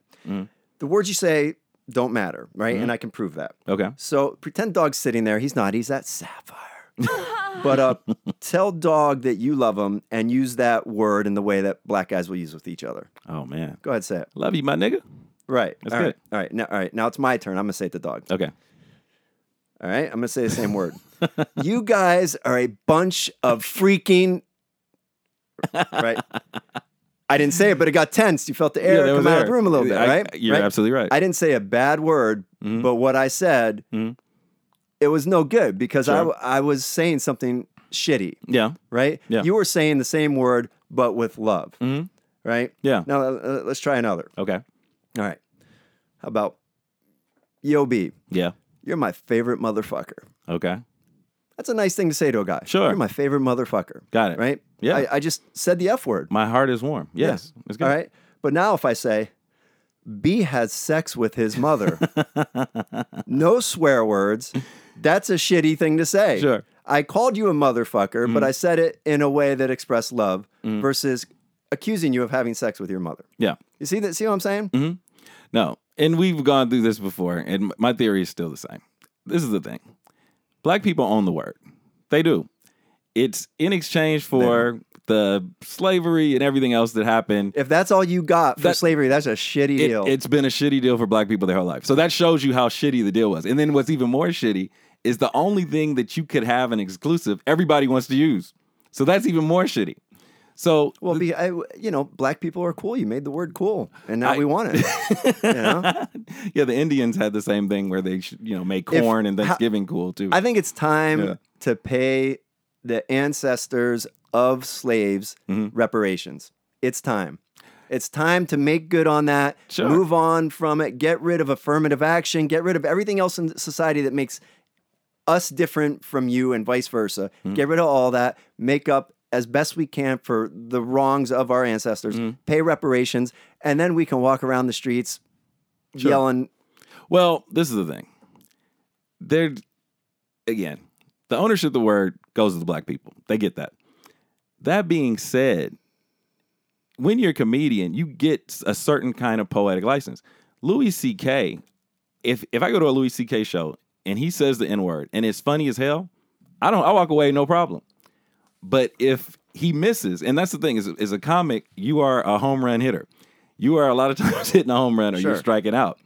The words you say don't matter, right? And I can prove that. Okay. So pretend dog's sitting there. He's not. He's that Sapphire. but uh, tell dog that you love him and use that word in the way that black guys will use with each other. Oh man, Go ahead, say it. love you, my nigga. Right. That's all right. good. All right. Now, all right. Now it's my turn. I'm gonna say it to dog. Okay. All right, I'm gonna say the same word. you guys are a bunch of freaking. Right. I didn't say it, but it got tense. You felt the air that come out of the room a little bit, I- right? You're Right? absolutely right. I didn't say a bad word, Mhm. but what I said, Mhm. it was no good because I, Sure. w- I was saying something shitty, yeah. right? Yeah. You were saying the same word, but with love, Mhm. right? Yeah. Now uh, let's try another. Okay. All right. How about Yo B? Yeah. You're my favorite motherfucker. Okay. That's a nice thing to say to a guy. Sure. You're my favorite motherfucker. Got it. Right? Yeah. I, I just said the F word. My heart is warm. Yes. It's good. All right. But now if I say, B has sex with his mother, no swear words, that's a shitty thing to say. Sure. Mm-hmm. I called you a motherfucker, but I said it in a way that expressed love versus accusing you of having sex with your mother. Yeah. You see that? See what I'm saying? Mm-hmm. No. And we've gone through this before, and my theory is still the same. This is the thing Black people own the word. They do. It's in exchange for the slavery and everything else that happened. If that's all you got for That- slavery, that's a shitty deal. It, deal. has been a shitty deal for black people their whole life. So that shows you how shitty the deal was. And then what's even more shitty is the only thing that you could have an exclusive, everybody wants to use. So that's even more shitty. So well, be, I, you know, black people are cool. You made the word cool, and now I- we want it. you know? yeah, the Indians had the same thing where they should, you know, make If- corn and how- Thanksgiving cool too. I think it's time Yeah. to pay the ancestors of slaves Mm-hmm. reparations. It's time. It's time to make good on that. Sure. Move on from it. Get rid of affirmative action. Get rid of everything else in society that makes us different from you and vice versa. Mm-hmm. Get rid of all that. Make up as best we can for the wrongs of our ancestors. Mm-hmm. Pay reparations, and then we can walk around the streets Sure. yelling. Well, this is the thing. There, again, the ownership of the word goes to the black people. They get that. That being said, when you're a comedian, you get a certain kind of poetic license. Louis C.K. If if I go to a Louis C.K. show and he says the N word and it's funny as hell, I don't. I walk away no problem. But if he misses, and that's the thing, is as a comic, you are a home run hitter. You are a lot of times hitting a home run or you're striking out.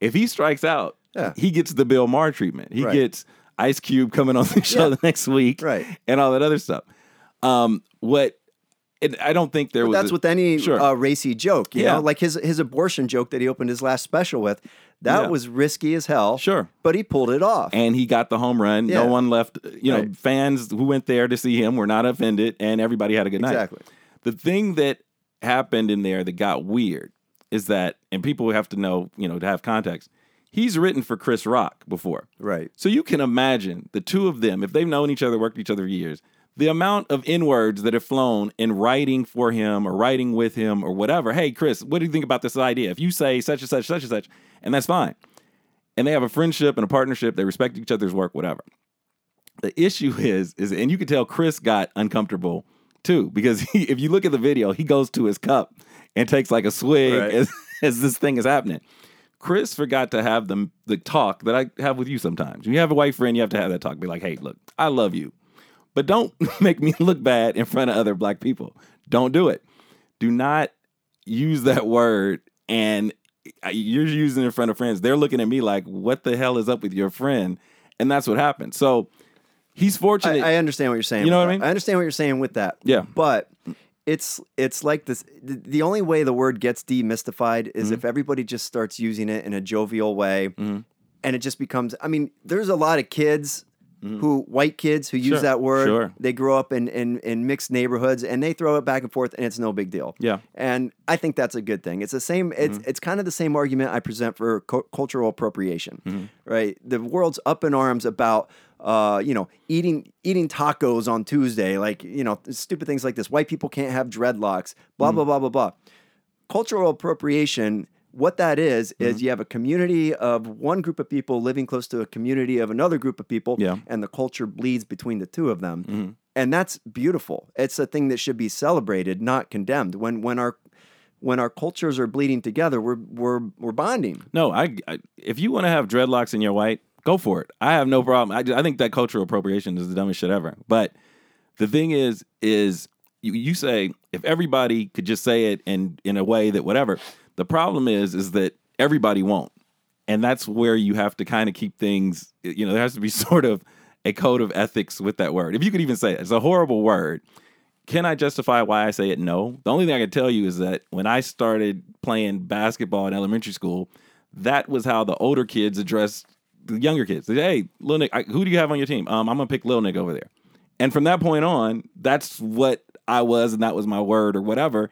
If he strikes out, Yeah. he gets the Bill Maher treatment. He Right. gets Ice Cube coming on the show Yeah. the next week, Right. and all that other stuff. Um, what? And I don't think there But was. that's a- with any Sure. uh, racy joke, you Yeah. know, like his his abortion joke that he opened his last special with. That Yeah. was risky as hell. Sure. but he pulled it off. and he got the home run. Yeah. No one left. You know, Right. fans who went there to see him were not offended, and everybody had a good night. Exactly. The thing that happened in there that got weird is that, and people have to know, you know, to have context. He's written for Chris Rock before, right. so you can imagine the two of them, if they've known each other, worked each other for years, the amount of N words that have flown in writing for him or writing with him or whatever. Hey, Chris, what do you think about this idea? If you say such and such, such and such, and that's fine. And they have a friendship and a partnership, they respect each other's work, whatever. The issue is, is and you can tell Chris got uncomfortable too, because he, if you look at the video, he goes to his cup and takes like a swig Right. as, as this thing is happening. Chris forgot to have the, the talk that I have with you sometimes. When you have a white friend, you have to have that talk. Be like, hey, look, I love you, but don't make me look bad in front of other black people. Don't do it. Do not use that word and you're using it in front of friends. They're looking at me like, what the hell is up with your friend? And that's what happened. So he's fortunate. I, I understand what you're saying. You know what I mean? I understand what you're saying with that. Yeah. but it's it's like this. The only way the word gets demystified is Mm-hmm. if everybody just starts using it in a jovial way, and it just becomes. I mean, there's a lot of kids. Who white kids who use Mm-hmm. Sure, that word? sure. They grow up in, in in mixed neighborhoods and they throw it back and forth and it's no big deal. Yeah. and I think that's a good thing. It's the same. It's Mm-hmm. it's kind of the same argument I present for cu- cultural appropriation, Mm-hmm. right? The world's up in arms about uh, you know eating eating tacos on Tuesday, like you know stupid things like this. White people can't have dreadlocks. Mm-hmm. Blah blah blah blah blah. Cultural appropriation. What that is Mm-hmm. is you have a community of one group of people living close to a community of another group of people, Yeah. and the culture bleeds between the two of them, Mm-hmm. and that's beautiful. It's a thing that should be celebrated, not condemned. When when our when our cultures are bleeding together, we're we're we're bonding. No, I, I if you want to have dreadlocks and you're white, go for it. I have no problem. I, I think that cultural appropriation is the dumbest shit ever. But the thing is, is you, you say if everybody could just say it in in a way that whatever. The problem is, is that everybody won't. and that's where you have to kind of keep things. You know, there has to be sort of a code of ethics with that word. If you could even say it, it's a horrible word. Can I justify why I say it? No. The only thing I can tell you is that when I started playing basketball in elementary school, that was how the older kids addressed the younger kids. They hey, Lil Nick, who do you have on your team? Um, I'm gonna pick Lil Nick over there. And from that point on, that's what I was, and that was my word or whatever.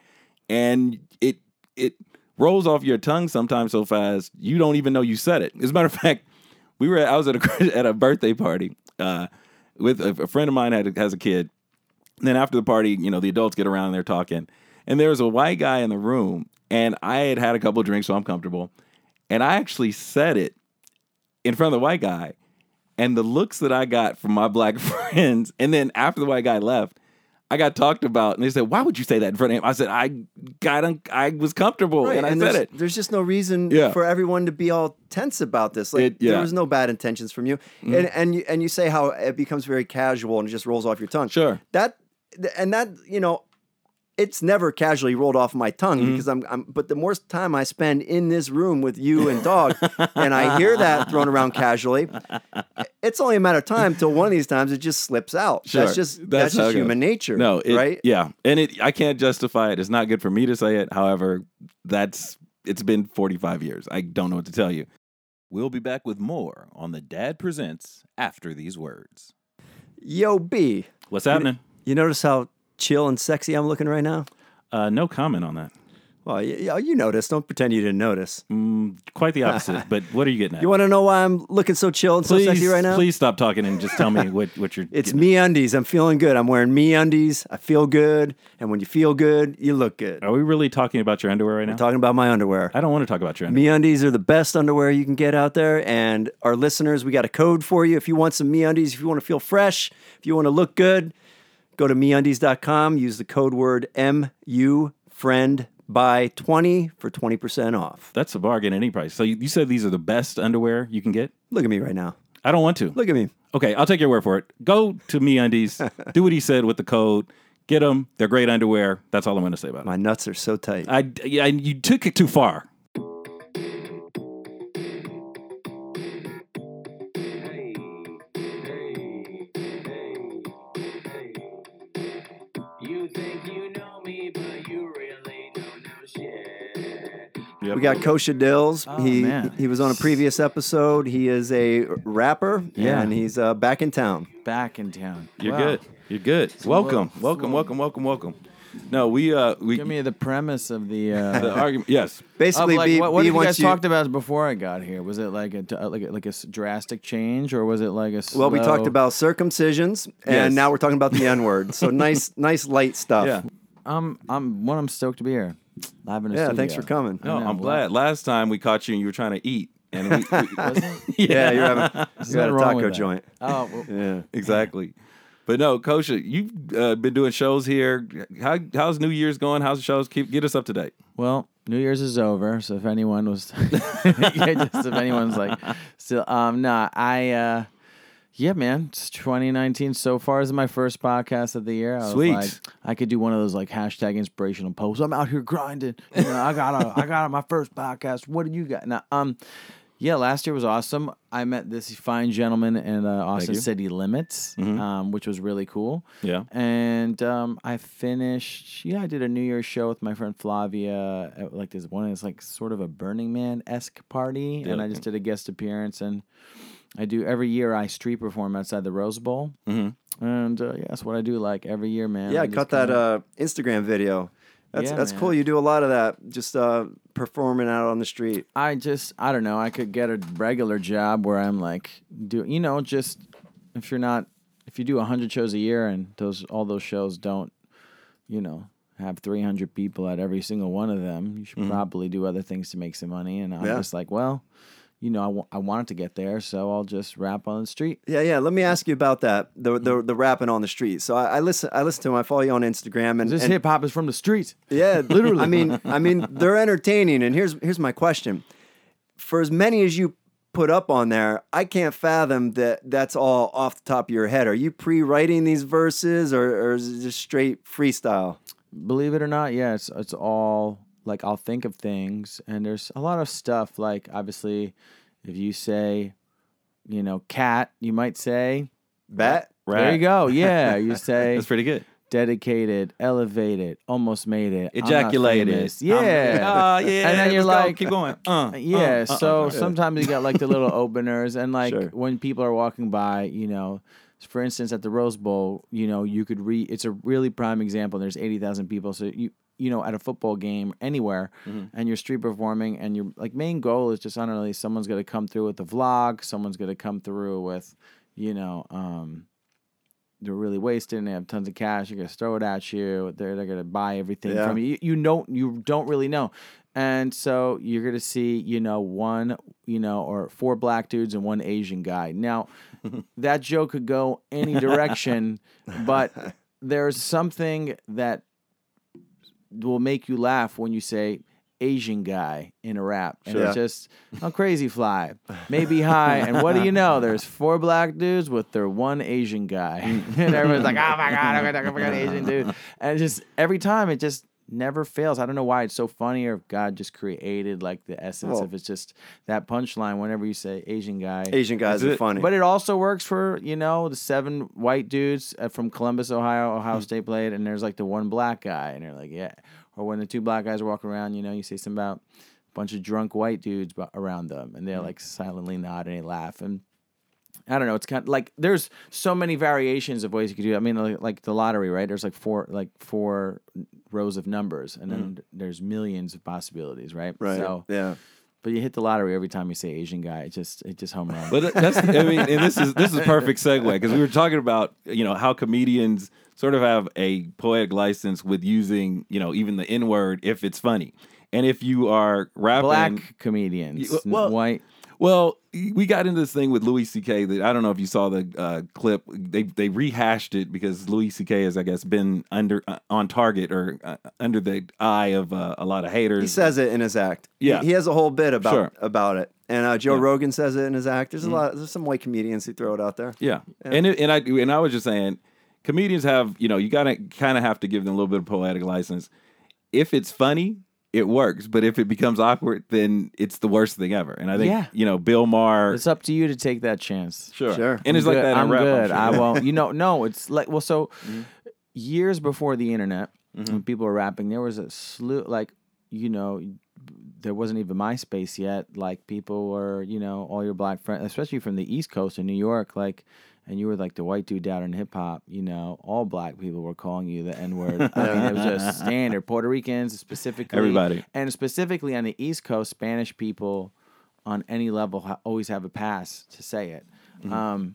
And it it rolls off your tongue sometimes so fast you don't even know you said it. As a matter of fact, we were I was at a at a birthday party uh, with a, a friend of mine had has a kid. And then after the party, you know, the adults get around and they're talking, and there was a white guy in the room, and I had had a couple drinks, so I'm comfortable, and I actually said it in front of the white guy, and the looks that I got from my black friends, and then after the white guy left, I got talked about, and they said, "Why would you say that in front of him?" I said, "I got, un- I was comfortable, and I said it." there's just no reason Yeah. for everyone to be all tense about this. Like It- yeah. Mm-hmm. there was no bad intentions from you, and and you, and you say how it becomes very casual and it just rolls off your tongue. Sure. That and that you know, it's never casually rolled off my tongue Mm-hmm. because I'm, I'm. But the more time I spend in this room with you and dog, and I hear that thrown around casually, it's only a matter of time till one of these times it just slips out. Sure. That's just That's that's, just goes. human nature. No, it, right? Yeah, and it I can't justify it. It's not good for me to say it. However, that's it's been 45 years. I don't know what to tell you. We'll be back with more on the Dad Presents after these words. Yo, B. What's happening? You notice how chill and sexy I'm looking right now? Uh, no comment on that. Well, you, you noticed. Don't pretend you didn't notice. Mm, quite the opposite. but what are you getting at? You want to know why I'm looking so chill and please, so sexy right now? please stop talking and just tell me what, what you're. It's me undies. I'm feeling good. I'm wearing me undies. I feel good. And when you feel good, you look good. Are we really talking about your underwear right now? I'm talking about my underwear. I don't want to talk about your underwear. Me undies are the best underwear you can get out there. And our listeners, we got a code for you. If you want some me undies, if you want to feel fresh, if you want to look good, go to meundies.com. Use the code word MU friend by 20 for 20% off. That's a bargain at any price. So you, you said these are the best underwear you can get? Look at me right now. I don't want to. Look at me. Okay, I'll take your word for it. Go to Me Undies, do what he said with the code, get them. They're great underwear. That's all I'm going to say about it. My nuts are so tight. I, yeah, you took it too far. Yep. We got Kosha Dillz. Oh, he man. he was on a previous episode. He is a rapper, Yeah. and he's uh, back in town. Back in town. You're Wow. good. You're good. Welcome, Smooth. welcome, welcome, welcome, welcome. No, we uh we Give me the premise of the. Uh, the argument. Yes, Basically, like, B, what, what B have you guys you. talked about before I got here? Was it like a t- uh, like a, like a s- drastic change, or was it like a well, we talked about circumcisions, and Yes. now we're talking about the N word. So nice, nice light stuff. yeah. I'm I'm one. I'm stoked to be here. Live in the Yeah, studio. thanks for coming. No, I know, I'm glad. Last time we caught you and you were trying to eat, and we, we Yeah, you're having you're at nothing a wrong taco joint. Oh, well, Yeah. exactly. But no, Kosha, you've uh, been doing shows here. How, how's New Year's going? How's the shows? Keep get us up to date. Well, New Year's is over, so if anyone was, yeah, just if anyone's like, still, um, nah, I, uh, yeah, man, it's 2019 so far is my first podcast of the year. I Sweet. like, I could do one of those like hashtag inspirational posts. I'm out here grinding. You know, I got a, I got my first podcast. What do you got? Now, um, yeah, last year was awesome. I met this fine gentleman in uh, Austin. City Limits, um, which was really cool. Yeah. And um, I finished. Yeah, I did a New Year's show with my friend Flavia. At, like this one, it's like sort of a Burning Man esque party, and I just did a guest appearance. And I do every year. I street perform outside the Rose Bowl, mm-hmm. and uh, yeah, that's what I do. Like every year, man. Yeah, I cut that uh, Instagram video. That's Yeah, that's man. cool. You do a lot of that, just uh, performing out on the street. I just I don't know. I could get a regular job where I'm like do you know just if you're not if you do hundred shows a year and those all those shows don't you know have 300 people at every single one of them, you should probably do other things to make some money. And I'm Yeah. just like, well, you know, I I wanted to get there, so I'll just rap on the street. Yeah, yeah. Let me ask you about that. The the, the rapping on the street. So I, I listen. I listen to him. I follow you on Instagram, and, This hip hop is from the streets. Yeah, literally. I mean, I mean, they're entertaining. And here's here's my question: For as many as you put up on there, I can't fathom that that's all off the top of your head. Are you pre-writing these verses, or, or is it just straight freestyle? believe it or not, yeah, it's it's all like I'll think of things, and there's a lot of stuff like obviously If you say, you know, cat, you might say, Bat. there you go. Yeah. You say, That's pretty good. dedicated, elevated, almost made it. Ejaculated. famous. Um, Yeah. ah, yeah. And then you're let's go. like- keep going. Uh, yeah, uh, uh, so uh. sometimes you got like the little openers, and like Sure. when people are walking by, you know, for instance, at the Rose Bowl, you know, you could read. It's a really prime example. There's eighty thousand people, so you you know, at a football game anywhere, Mhm. and you're street performing, and your like main goal is just I don't know, someone's gonna come through with a vlog, someone's gonna come through with, you know, um. They're really wasted and they have tons of cash. You're gonna throw it at you. They're they're gonna buy everything Yeah. from you. you. You don't you don't really know. And so you're gonna see, you know, one, you know, or four black dudes and one Asian guy. Now, that joke could go any direction, but there's something that will make you laugh when you say Asian guy in a rap. And Sure. it's just a crazy fly. Maybe high. And what do you know? There's four black dudes with their one Asian guy. and everyone's like, oh my God, I'm gonna forget Asian dude. And just every time it just never fails. I don't know why it's so funny or if God just created like the essence Well- of it's just that punchline whenever you say Asian guy. Asian guys Is are it- funny. But it also works for you know the seven white dudes uh, from Columbus, Ohio. Ohio State played, and there's like the one black guy, and they're like, yeah. Or when the two black guys walk around, you know, you say something about a bunch of drunk white dudes around them, and they're like silently nod and they laugh, and I don't know. It's kind of like there's so many variations of ways you could do. It. I mean, like, like the lottery, right? There's like four like four rows of numbers, and then mm. there's millions of possibilities, right? right. So, yeah. but you hit the lottery every time you say Asian guy. It just it just home run. But that's I mean, and this is this is a perfect segue because we were talking about you know how comedians sort of have a poetic license with using you know even the N word if it's funny, and if you are rapping black comedians, Y- n- well- white. Well, we got into this thing with Louis C.K. that I don't know if you saw the uh, clip. They they rehashed it because Louis C.K. has I guess been under uh, on target or uh, under the eye of uh, a lot of haters. He says it in his act. Yeah. He, has a whole bit about Sure. about it. And uh, Joe Yeah. Mm-hmm. Rogan says it in his act. There's a lot. There's some white comedians who throw it out there. Yeah. And it, and I and I was just saying, comedians have you know you gotta kind of have to give them a little bit of poetic license. If it's funny, it works. But if it becomes awkward, then it's the worst thing ever. And I think Yeah. you know Bill Maher. It's up to you to take that chance. Sure. Sure. And it's I'm like good. that in I'm rap. good. sure. I won't. You know, no. It's like well, so Mm-hmm. years before the internet, when people were rapping, there was a slew like you know. There wasn't even MySpace yet. Like people were, you know, all your black friends, especially from the East Coast in New York, like, and you were like the white dude down in hip hop. You know, all black people were calling you the N word. I mean, it was just standard. Puerto Ricans specifically, Everybody. and specifically on the East Coast, Spanish people on any level ha- always have a pass to say it. Um,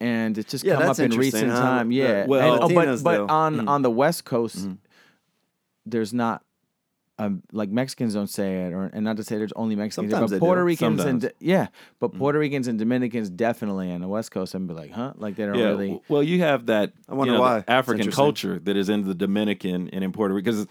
and it's just Yeah, come up in recent huh? time. Yeah. well- And- oh, but but on on the West Coast, there's not. Um, like Mexicans don't say it, or and not to say there's only Mexicans, Sometimes but they Puerto do. Ricans and yeah, but Puerto Ricans and Dominicans definitely on the West Coast, and be like, huh, like they don't Yeah. really. Well, you have that. I wonder you know, why. African culture that is in the Dominican and in Puerto Rico because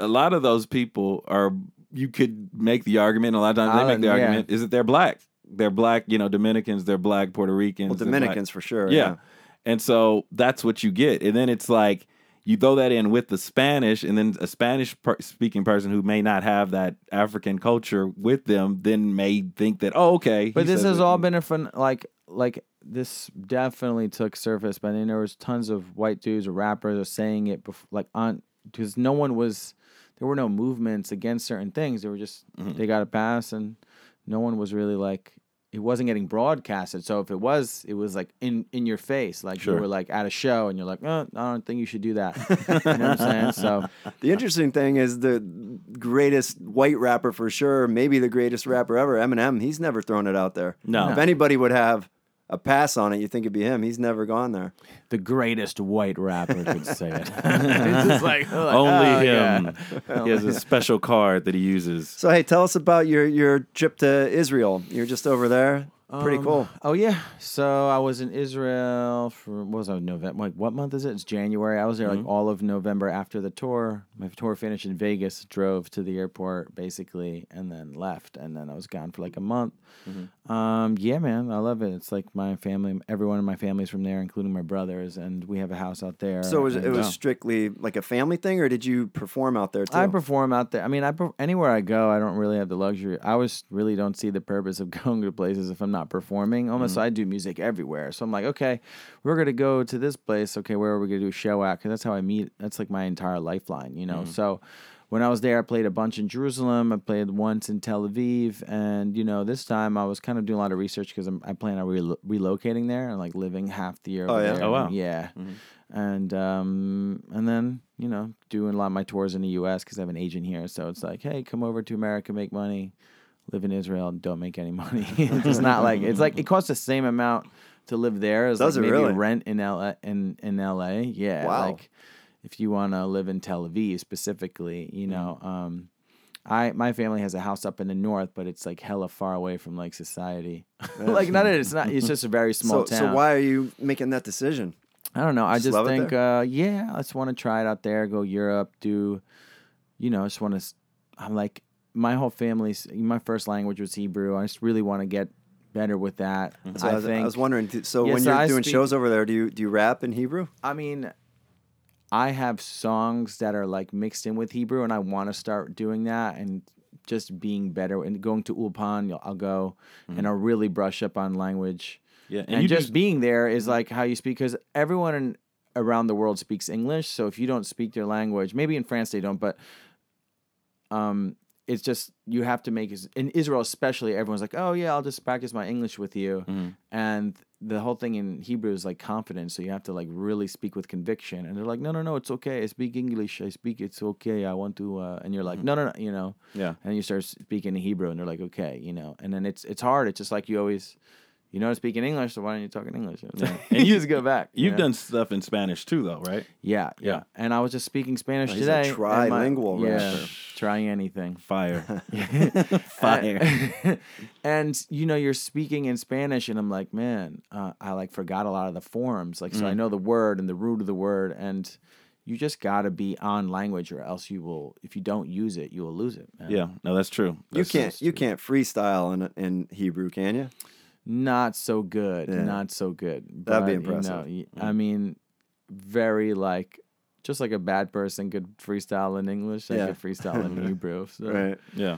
a lot of those people are. You could make the argument. A lot of times they make the Island, yeah. argument is that they're black. They're black. You know, Dominicans. They're black. Puerto Ricans. Well. Dominicans for sure. Yeah. Yeah. And so that's what you get. And then it's like you throw that in with the Spanish, and then a Spanish per- speaking person who may not have that African culture with them then may think that, oh, okay. But this has it. all been a fun like like this definitely took surface, but then there was tons of white dudes or rappers are saying it before, like on because no one was there were no movements against certain things. They were just Mm-hmm. they got a pass, and no one was really like it wasn't getting broadcasted. So if it was, it was like in in your face, like Sure. you were like at a show, and you're like, oh, I don't think you should do that. you know what I'm saying? So The interesting thing is the greatest white rapper for sure, maybe the greatest rapper ever, Eminem. He's never thrown it out there. No. If anybody would have a pass on it, you think it'd be him. He's never gone there. the greatest white rapper could say it. it's just like, like, Only oh, yeah. him. He has a special card that he uses. So hey, tell us about your your trip to Israel. You're just over there. Pretty Um, cool. Oh yeah. So I was in Israel for what was I November? Like what month is it? It's January. I was there Mm-hmm. like all of November after the tour. My tour finished in Vegas. Drove to the airport basically, and then left. And then I was gone for like a month. Mm-hmm. Um, yeah, man, I love it. It's like my family. Everyone in my family's from there, including my brothers, and we have a house out there. So it was, it was strictly like a family thing, or did you perform out there too? I perform out there. I mean, I anywhere I go, I don't really have the luxury. I always really don't see the purpose of going to places if I'm not performing. Almost, so I do music everywhere. So I'm like, okay, we're gonna go to this place. Okay, where are we gonna do a show at? Because that's how I meet. That's like my entire lifeline, you know. Mm. So when I was there, I played a bunch in Jerusalem. I played once in Tel Aviv, and you know, this time I was kind of doing a lot of research because I plan on relo- relocating there and like living half the year. Oh, yeah? there. Oh, wow. Yeah, mm-hmm. and um, and then you know, doing a lot of my tours in the U.S. because I have an agent here. So it's like, hey, come over to America, make money, live in Israel, and don't make any money. it's not like it's like it costs the same amount to live there as Does like it maybe really? rent in LA in in LA. Yeah, Wow. like if you want to live in Tel Aviv specifically, you know. Um, I my family has a house up in the north, but it's like hella far away from like society. like not it's not. It's just a very small so, town. so why are you making that decision? I don't know. I Just just think, uh, yeah, I just want to try it out there. Go Europe, do, you know, I just want to. I'm like my whole family's. My first language was Hebrew. I just really want to get better with that. Mm-hmm. So I, I was, think. I was wondering. So Yeah, when so you're I doing speak- shows over there, do you do you rap in Hebrew? I mean, I have songs that are like mixed in with Hebrew, and I want to start doing that and just being better and going to Ulpan. I'll go and mm-hmm. I'll really brush up on language. Yeah, and, you just do- being there is mm-hmm. like how you speak because everyone in, around the world speaks English. So if you don't speak their language, maybe in France they don't, but um, it's just you have to make in Israel especially. Everyone's like, oh yeah, I'll just practice my English with you, Mm-hmm. and the whole thing in Hebrew is like confidence. So you have to like really speak with conviction. And they're like, no, no, no, it's okay. I speak English. I speak. It's okay. I want to. Uh, and you're like, no, no, no. You know. Yeah. And you start speaking in Hebrew, and they're like, okay, you know. And then it's it's hard. It's just like you always. You know how to speak in English, so why don't you talk in English? And you just go back. you You've know? done stuff in Spanish too, though, right? Yeah, yeah, Yeah. And I was just speaking Spanish Oh, he's a today. my- trilingual yeah, rapper. trying anything. Fire, fire. And, and, you know, you're speaking in Spanish, and I'm like, man, uh, I like forgot a lot of the forms. Like, Mm. so I know the word and the root of the word, and you just got to be on language, or else you will. If you don't use it, you will lose it. man. yeah, no, that's true. You can't you can't freestyle in in Hebrew, can you? Not so good. Yeah. Not so good. That'd be But, you know, impressive. y- I mean, very like. Just like a bad person could freestyle in English, I Yeah. could freestyle in Hebrew. So. Right. Yeah.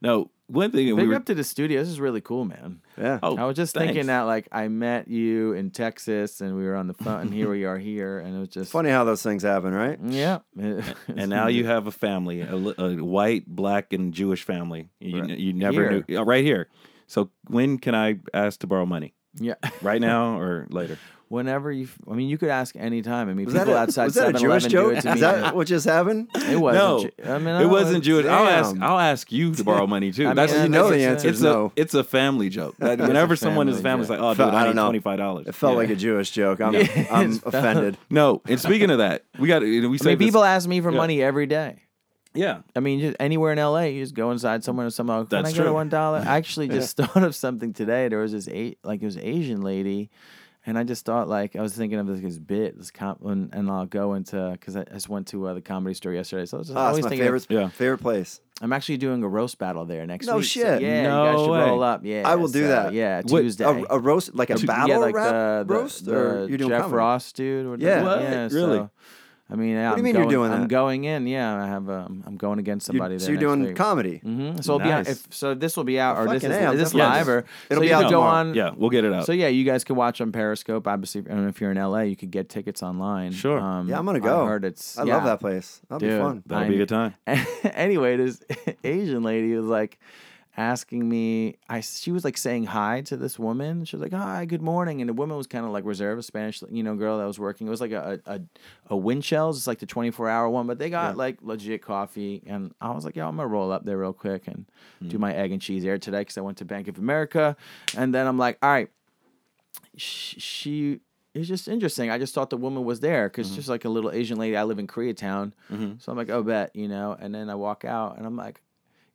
No, one thing we Big were. up to the studio. This is really cool, man. Yeah. Oh, I was just thanks. thinking that like I met you in Texas and we were on the phone and here we are here and it was just Funny how those things happen, right? Yeah. and now you have a family, a, a white, black, and Jewish family. You, Right. you never Here. knew. uh, Right here. So when can I ask to borrow money? yeah. Right now or later? Whenever you, f- I mean, you could ask anytime. I mean, Was people that a, outside was that a 7 Jewish Eleven joke? do it to Is me. that what just happened? it wasn't. No. Ju- I mean, It wasn't Jewish. I'll ask. I'll ask you to borrow money too. I mean, That's yeah, you know the a- answer it's is a no. it's a family joke. That whenever someone is family family, it's like, oh, Felt- dude, I I don't need know. twenty five dollars. It felt like a Jewish joke. I'm, I'm offended. no. And speaking of that, we got we I say mean, people ask me for Yeah. money every day. Yeah, I mean, just anywhere in LA, you just go inside somewhere and someone, can That's I get a true. one dollar? I actually just thought of something today. There was this a like it was Asian lady, and I just thought like I was thinking of this, this bit, this comp, and, and I'll go into because I just went to uh, the comedy store yesterday, so I was just Oh, always it's my thinking. favorite, Of, Yeah. favorite place. I'm actually doing a roast battle there next No week. so shit. yeah, No you guys should way. roll up. Yeah, I will do so, that. Yeah, What- Tuesday. A, a roast, like a Tu- battle yeah, like rap the, the, roast, the or you're doing Jeff comedy? Ross dude. Or Yeah. What? yeah. Really? So, I mean, yeah, What do you I'm mean you're doing I'm that? going in. Yeah, I have. Um, I'm going against You- somebody so you're doing week. comedy. Mm-hmm. So it'll be out, if so. This will be out, or this Fucking is, is this definitely- live, or It'll so be you out could go tomorrow. on. yeah, we'll get it out. So yeah, you guys can watch on Periscope. Obviously, and if you're in LA, you could get tickets online. Sure. Um, Yeah, I'm gonna I go. heard it's. I yeah. love that place. That'll Dude. be fun. That'll be a good time. anyway, this Asian lady was like asking me. I she was like saying hi to this woman. She was like, "Hi, good morning," and the woman was kind of like reserved, a Spanish, you know, girl that was working. It was like a a, a Winchell's. It's like the twenty four hour one, but they got Yeah. like legit coffee. And I was like, "Yo, I'm gonna roll up there real quick and Mm. do my egg and cheese there today because I went to Bank of America." And then I'm like, "All right." Sh- she it's just interesting. I just thought the woman was there because Mm-hmm. just like a little Asian lady. I live in Koreatown, so I'm like, oh, bet you know. And then I walk out, and I'm like,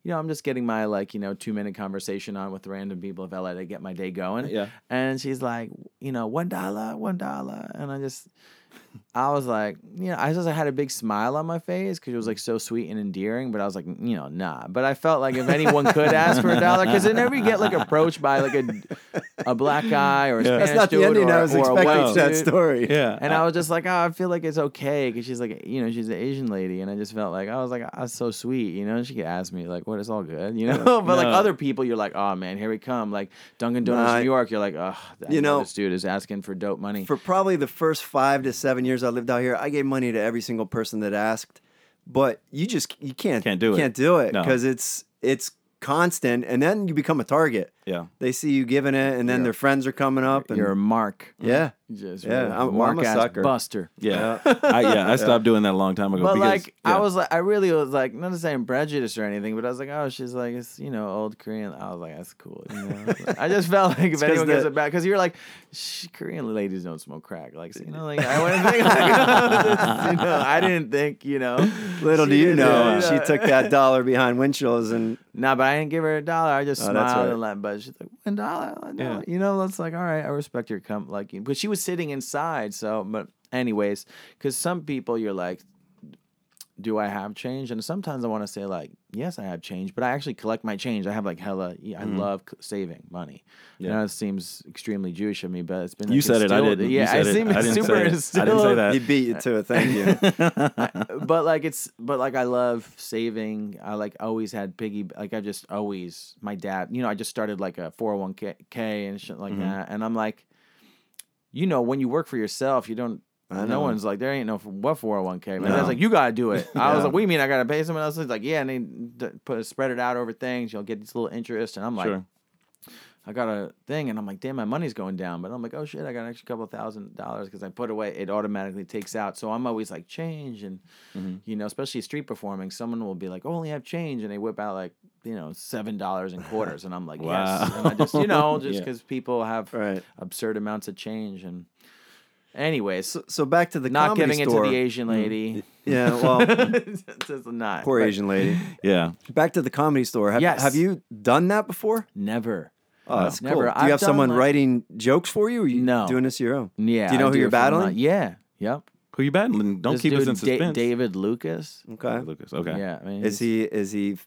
you know, I'm just getting my like, you know, two minute conversation on with random people of LA to get my day going. Yeah. And she's like, you know, one dollar, one dollar. And I just, I was like, you know, I just had a big smile on my face because it was like so sweet and endearing. But I was like, you know, nah. But I felt like if anyone could ask for a dollar, because whenever you get like approached by like a a black guy or a Spanish That's not the ending or, I was expecting to that story. Yeah. and I was just like, oh, I feel like it's okay because she's like, you know, she's an Asian lady, and I just felt like I was like, oh, that's so sweet, you know. She could ask me like, what? It's all good, you know. but like other people, you're like, oh man, here we come. Like Dunkin' Donuts, Nah, New York, you're like, oh, I you know, this dude is asking for dope money. For probably the first five to seven years I lived out here, I gave money to every single person that asked. But you just you can't Can't do it. Can't do it No. because it's it's constant, and then you become a target. Yeah. They see you giving it, and then You're- their friends are coming up. And, you're a mark. yeah, Just Yeah, really I'm- mark I'm a ass sucker. buster. Yeah. I, yeah. I stopped doing that a long time ago. But because, like yeah. I was like I really was like not to say I'm prejudiced or anything, but I was like, oh, she's like it's you know old Korean. I was like, that's cool. You know, I just felt like if 'cause anyone gets the- it back, because you're like, Shh, Korean ladies don't smoke crack. Like so, you know, like I wouldn't think like, you know, I didn't think you know. little she do you didn't know, do she took that dollar behind windshields and Nah, but I didn't give her a dollar. I just Oh, that's smiled right. and let. But she's like, one dollar, oh, one Yeah. You know, that's like, all right, I respect your com. Like, but she was sitting inside. So, but anyways, because some people, you're like, do I have change? And sometimes I want to say like, yes, I have change, but I actually collect my change. I have like hella. I love saving money. Yeah, Mm-hmm. Know, it seems extremely Jewish of me, but it's been. Like You like, said it. I instilled- didn't. You Yeah, said I it. seem I didn't super say it. I didn't say that. he beat you to it. Thank you. but like it's but like I love saving. I like always had piggy like I just always my dad, you know, I just started like a 401k and shit Mm-hmm. like that. And I'm like you know, when you work for yourself, you don't I no one's like there ain't no what 401k. My No. dad's like you got to do it. I was like what do you mean I got to pay someone else? He's like yeah, and they put spread it out over things, you'll get this little interest and I'm like Sure. I got a thing and I'm like, damn, my money's going down. But I'm like, oh shit, I got an extra couple thousand dollars because I put away. It automatically takes out. So I'm always like, change. And, Mm-hmm. you know, especially street performing, someone will be like, oh, only have change. And they whip out like, you know, $7 in quarters. And I'm like, yes. Wow. And I just, you know, just Yeah. because people have Right. absurd amounts of change. And, anyways, So, so back to the not comedy giving store. it to the Asian mm. lady. Yeah, well, It's not. poor But Asian lady. Yeah. Back to the comedy store. Have, Yes. have you done that before? Never. Oh, that's Never. cool. Do I've you have done, someone like- writing jokes for you, or you No. doing this your own? Yeah. Do you know I who you're it for my- battling? Yeah. Yep. Who you battling? Don't This keep us dude, in Da- suspense. David Lucas. Okay. Lucas. Okay. Yeah, I mean, Is he's- he is he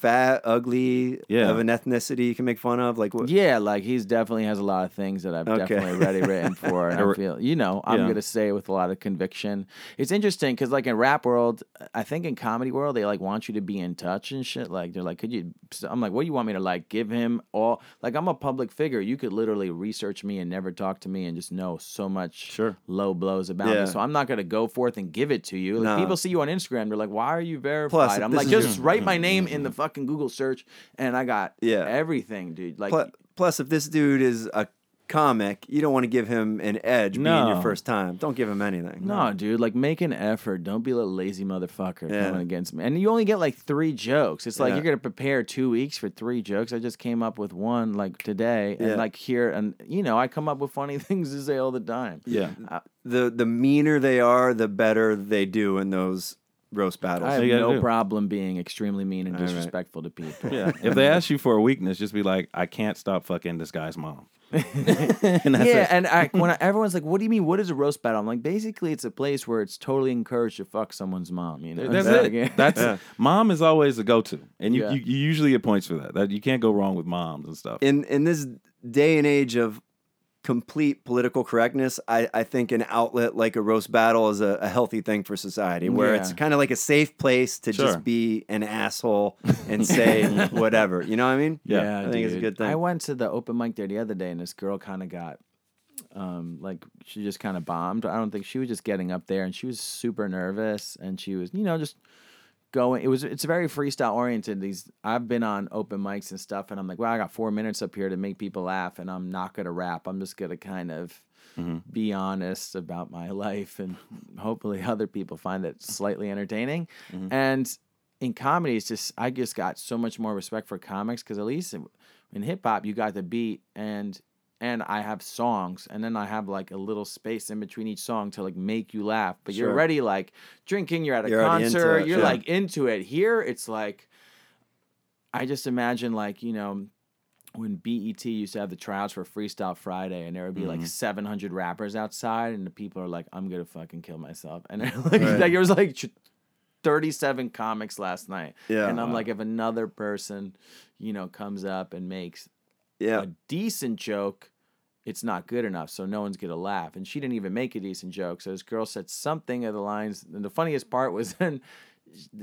fat, ugly, Yeah. of an ethnicity you can make fun of? Like what? Yeah, like he's definitely has a lot of things that I've Okay. definitely already written for, and I feel you know I'm Yeah. gonna say it with a lot of conviction. It's interesting because like in rap world, I think in comedy world they like want you to be in touch and shit. Like they're like, could you? I'm like, what do you want me to like give him all? Like I'm a public figure. You could literally research me and never talk to me and just know so much Sure. low blows about Yeah. me. So I'm not gonna go forth and give it to you. Like No. people see you on Instagram, they're like, why are you verified? if I'm like, just your- write my name in the fucking Google search, and I got Yeah. everything, dude. Like. Plus, plus, if this dude is a comic, you don't want to give him an edge being your first time. Don't give him anything. No, dude, like make an effort. Don't be a lazy motherfucker Yeah. coming against me. And you only get like three jokes. It's like Yeah. you're gonna prepare two weeks for three jokes. I just came up with one like today, and Yeah. like here, and you know, I come up with funny things to say all the time. Yeah. Uh, the the meaner they are, the better they do in those roast battles. I have you gotta no do. problem being extremely mean and All right. disrespectful to people. Yeah. if they ask you for a weakness, just be like, I can't stop fucking this guy's mom. and that's yeah, it. and I, when I, everyone's like, "What do you mean? What is a roast battle?" I'm like, basically, it's a place where it's totally encouraged to fuck someone's mom. You know, That's It's it. like- That's mom is always a go-to, and you, Yeah. you you usually get points for that. That you can't go wrong with moms and stuff. in in this day and age of complete political correctness, I, I think an outlet like a roast battle is a, a healthy thing for society, where it's kind of like a safe place to Sure. just be an asshole and say whatever. You know what I mean? Yeah, I think it's a dude. good thing. I went to the open mic there the other day, and this girl kind of got, um, like she just kind of bombed. I don't think she was just getting up there, and she was super nervous, and she was, you know, just going. It was it's very freestyle oriented. These I've been on open mics and stuff, and I'm like, well, I got four minutes up here to make people laugh, and I'm not gonna rap. I'm just gonna kind of. Mm-hmm. Be honest about my life, and hopefully other people find it slightly entertaining. Mm-hmm. And in comedy, it's just I just got so much more respect for comics because at least in, in hip hop, you got the beat and and I have songs, and then I have like a little space in between each song to like make you laugh. But you're Sure. already like drinking, you're at a You're concert, it, you're sure. like into it. Here, it's like I just imagine like you know when BET used to have the tryouts for Freestyle Friday, and there would be Mm-hmm. like 700 rappers outside, and the people are like, "I'm gonna fucking kill myself," and like, Right. like, it was like 37 comics last night, Yeah. and I'm like, if another person, you know, comes up and makes Yeah. a decent joke, it's not good enough, so no one's gonna laugh. And she didn't even make a decent joke. So this girl said something of the lines, and the funniest part was then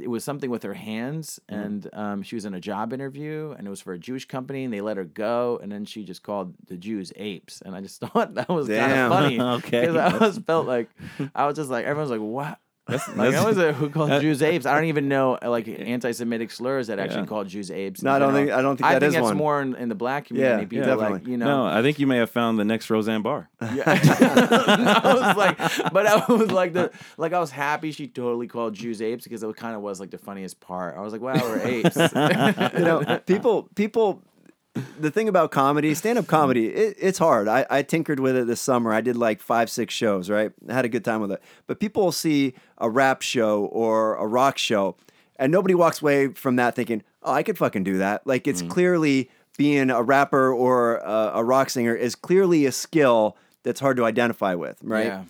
it was something with her hands, Mm-hmm. and um, she was in a job interview, and it was for a Jewish company, and they let her go, and then she just called the Jews apes, and I just thought that was kind of funny Okay. because I always felt like I was just like everyone's like what. That's, Like that's- I was a, who called that- Jews apes. I don't even know like anti-Semitic slurs that actually Yeah. called Jews apes. No, I don't think- I don't think I that think is it's one. more in, in the black community. Yeah, people like definitely. you know. no, I think you may have found the next Roseanne Barr. Yeah. I was like, but I was like the like I was happy she totally called Jews apes because it kind of was like the funniest part. I was like, wow, we're apes. you know, people, people. The thing about comedy, stand-up mm-hmm. comedy, it, it's hard. I, I tinkered with it this summer. I did like five, six shows. Right, I had a good time with it. But people will see a rap show or a rock show, and nobody walks away from that thinking, "Oh, I could fucking do that." Like it's mm-hmm. clearly being a rapper or a, a rock singer is clearly a skill that's hard to identify with. Right. Yeah.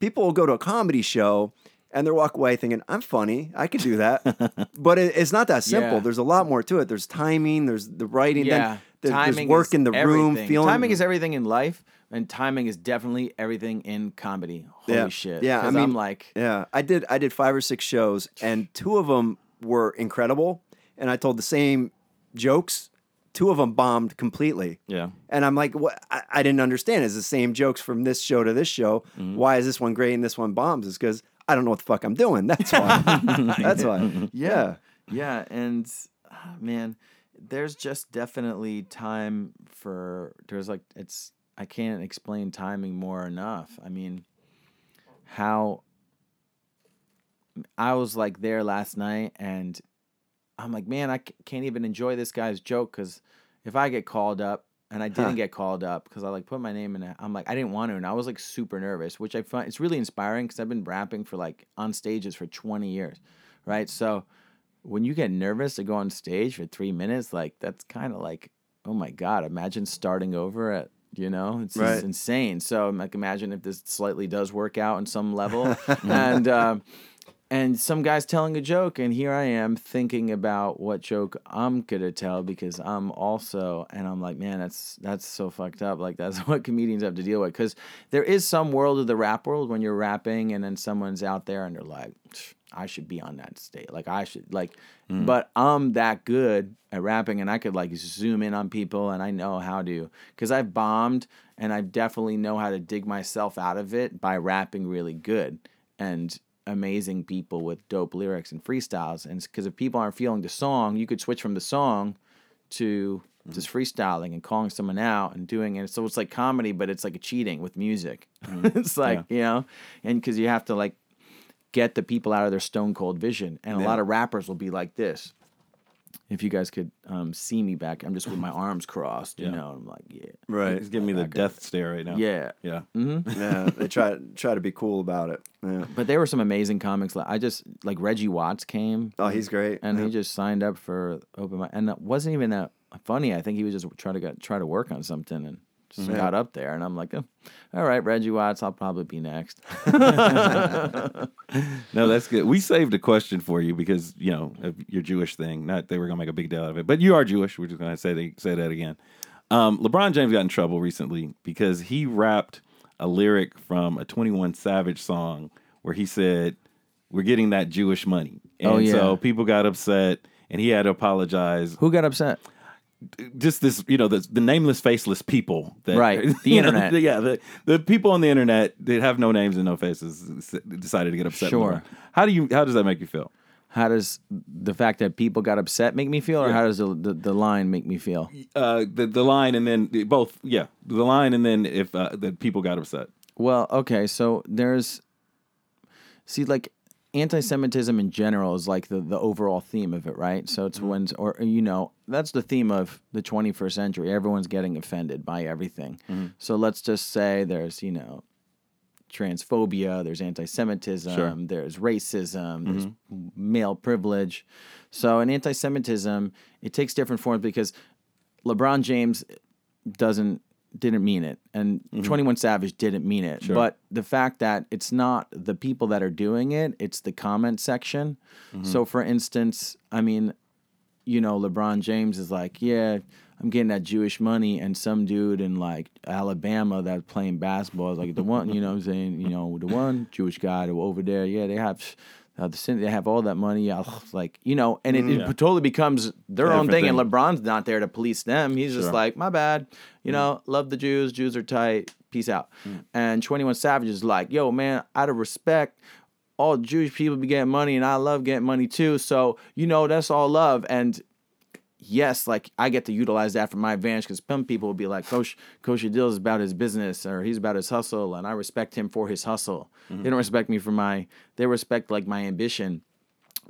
people will go to a comedy show and they walk away thinking, I'm funny, I could do that. but it, it's not that simple. Yeah. There's a lot more to it. There's timing, there's the writing, Yeah. then there- there's timing work is in the room, everything. feeling. Timing is everything in life, and timing is definitely everything in comedy. Holy Yeah. shit. Yeah, I mean- I'm like, Yeah, I did. I did five or six shows, and two of them were incredible. And I told the same jokes. Two of them bombed completely. Yeah. And I'm like, what? I, I didn't understand. It's the same jokes from this show to this show. Mm-hmm. Why is this one great and this one bombs? It's because I don't know what the fuck I'm doing. That's why. That's why. Yeah. Yeah, and ah, man, there's just definitely time for there's like it's I can't explain timing more enough. I mean, how I was like there last night and I'm like, man, I can't even enjoy this guy's joke because if I get called up and I didn't Huh. get called up because I like put my name in it, I'm like, I didn't want to, and I was like super nervous, which I find it's really inspiring because I've been rapping for like on stages for 20 years, right? So when you get nervous to go on stage for three minutes, like that's kind of like, oh my god, imagine starting over at. You know, it's Right. insane. So, like, imagine if this slightly does work out on some level, and um, and some guy's telling a joke and here i am thinking about what joke i'm gonna tell because i'm also and i'm like man that's that's so fucked up like that's what comedians have to deal with because there is some world of the rap world when you're rapping and then someone's out there and they're like "Psh, i should be on that stage like i should like hmm. but i'm that good at rapping and i could like zoom in on people and i know how to because i've bombed and i definitely know how to dig myself out of it by rapping really good and amazing people with dope lyrics and freestyles. And because if people aren't feeling the song, you could switch from the song to hmm. just freestyling and calling someone out and doing it. So it's like comedy, but it's like a cheating with music. Hmm. it's like, you know, and because you have to like get the people out of their stone cold vision. And a lot of rappers will be like this. If you guys could um, see me back, I'm just with my arms crossed, you Yeah. know. I'm like, yeah, Right. He's giving me the death stare right now. yeah. Yeah. Yeah. They try try to be cool about it. Yeah. But there were some amazing comics. Like I just like Reggie Watts came. Oh, he's great. and Yeah. he just signed up for open mic, and it wasn't even that funny. I think he was just trying to get, try to work on something and got up there, and I'm like, oh, all right, Reggie Watts, I'll probably be next. No, that's good. We saved a question for you because you know of your Jewish thing. Not they were gonna make a big deal out of it, but you are Jewish. We're just gonna say they, say that again. Um, LeBron James got in trouble recently because he rapped a lyric from a Twenty One Savage song where he said, "We're getting that Jewish money," and Oh, yeah. so people got upset, and he had to apologize. Who got upset? Just this, you know, the, the nameless, faceless people. That, Right, the you know, internet. yeah, the, the people on the internet that have no names and no faces decided to get upset. Sure. How do you? How does that make you feel? How does the fact that people got upset make me feel, or how does the, the, the line make me feel? Uh, the the line and then both. Yeah, the line and then if uh, the people got upset. Well, okay, so there's see like anti-Semitism in general is like the, the overall theme of it, right? So it's mm-hmm. when or you know that's the theme of the 21st century. Everyone's getting offended by everything. Mm-hmm. So let's just say there's you know transphobia, there's anti-Semitism, Sure. there's racism, there's mm-hmm. male privilege. So in anti-Semitism, it takes different forms because LeBron James doesn't didn't mean it and mm-hmm. 21 Savage didn't mean it. Sure. But the fact that it's not the people that are doing it, it's the comment section. Mm-hmm. So for instance, I mean, you know, LeBron James is like, yeah, I'm getting that Jewish money, and some dude in like Alabama that's playing basketball is like the one, you know, what I'm saying, you know, the one Jewish guy over there, yeah, they have. Uh, the they have all that money, like you know, and it, it Yeah. totally becomes their own thing. thing. And LeBron's not there to police them. He's just Sure. like, my bad, you know, love the Jews. Jews are tight. Peace out. And Twenty One Savage is like, yo, man, out of respect, all Jewish people be getting money, and I love getting money too. So you know, that's all love. And yes, like I get to utilize that for my advantage because some people will be like, Kosha, Kosha Dillz is about his business or he's about his hustle, and I respect him for his hustle. Mm-hmm. They don't respect me for my, they respect like my ambition.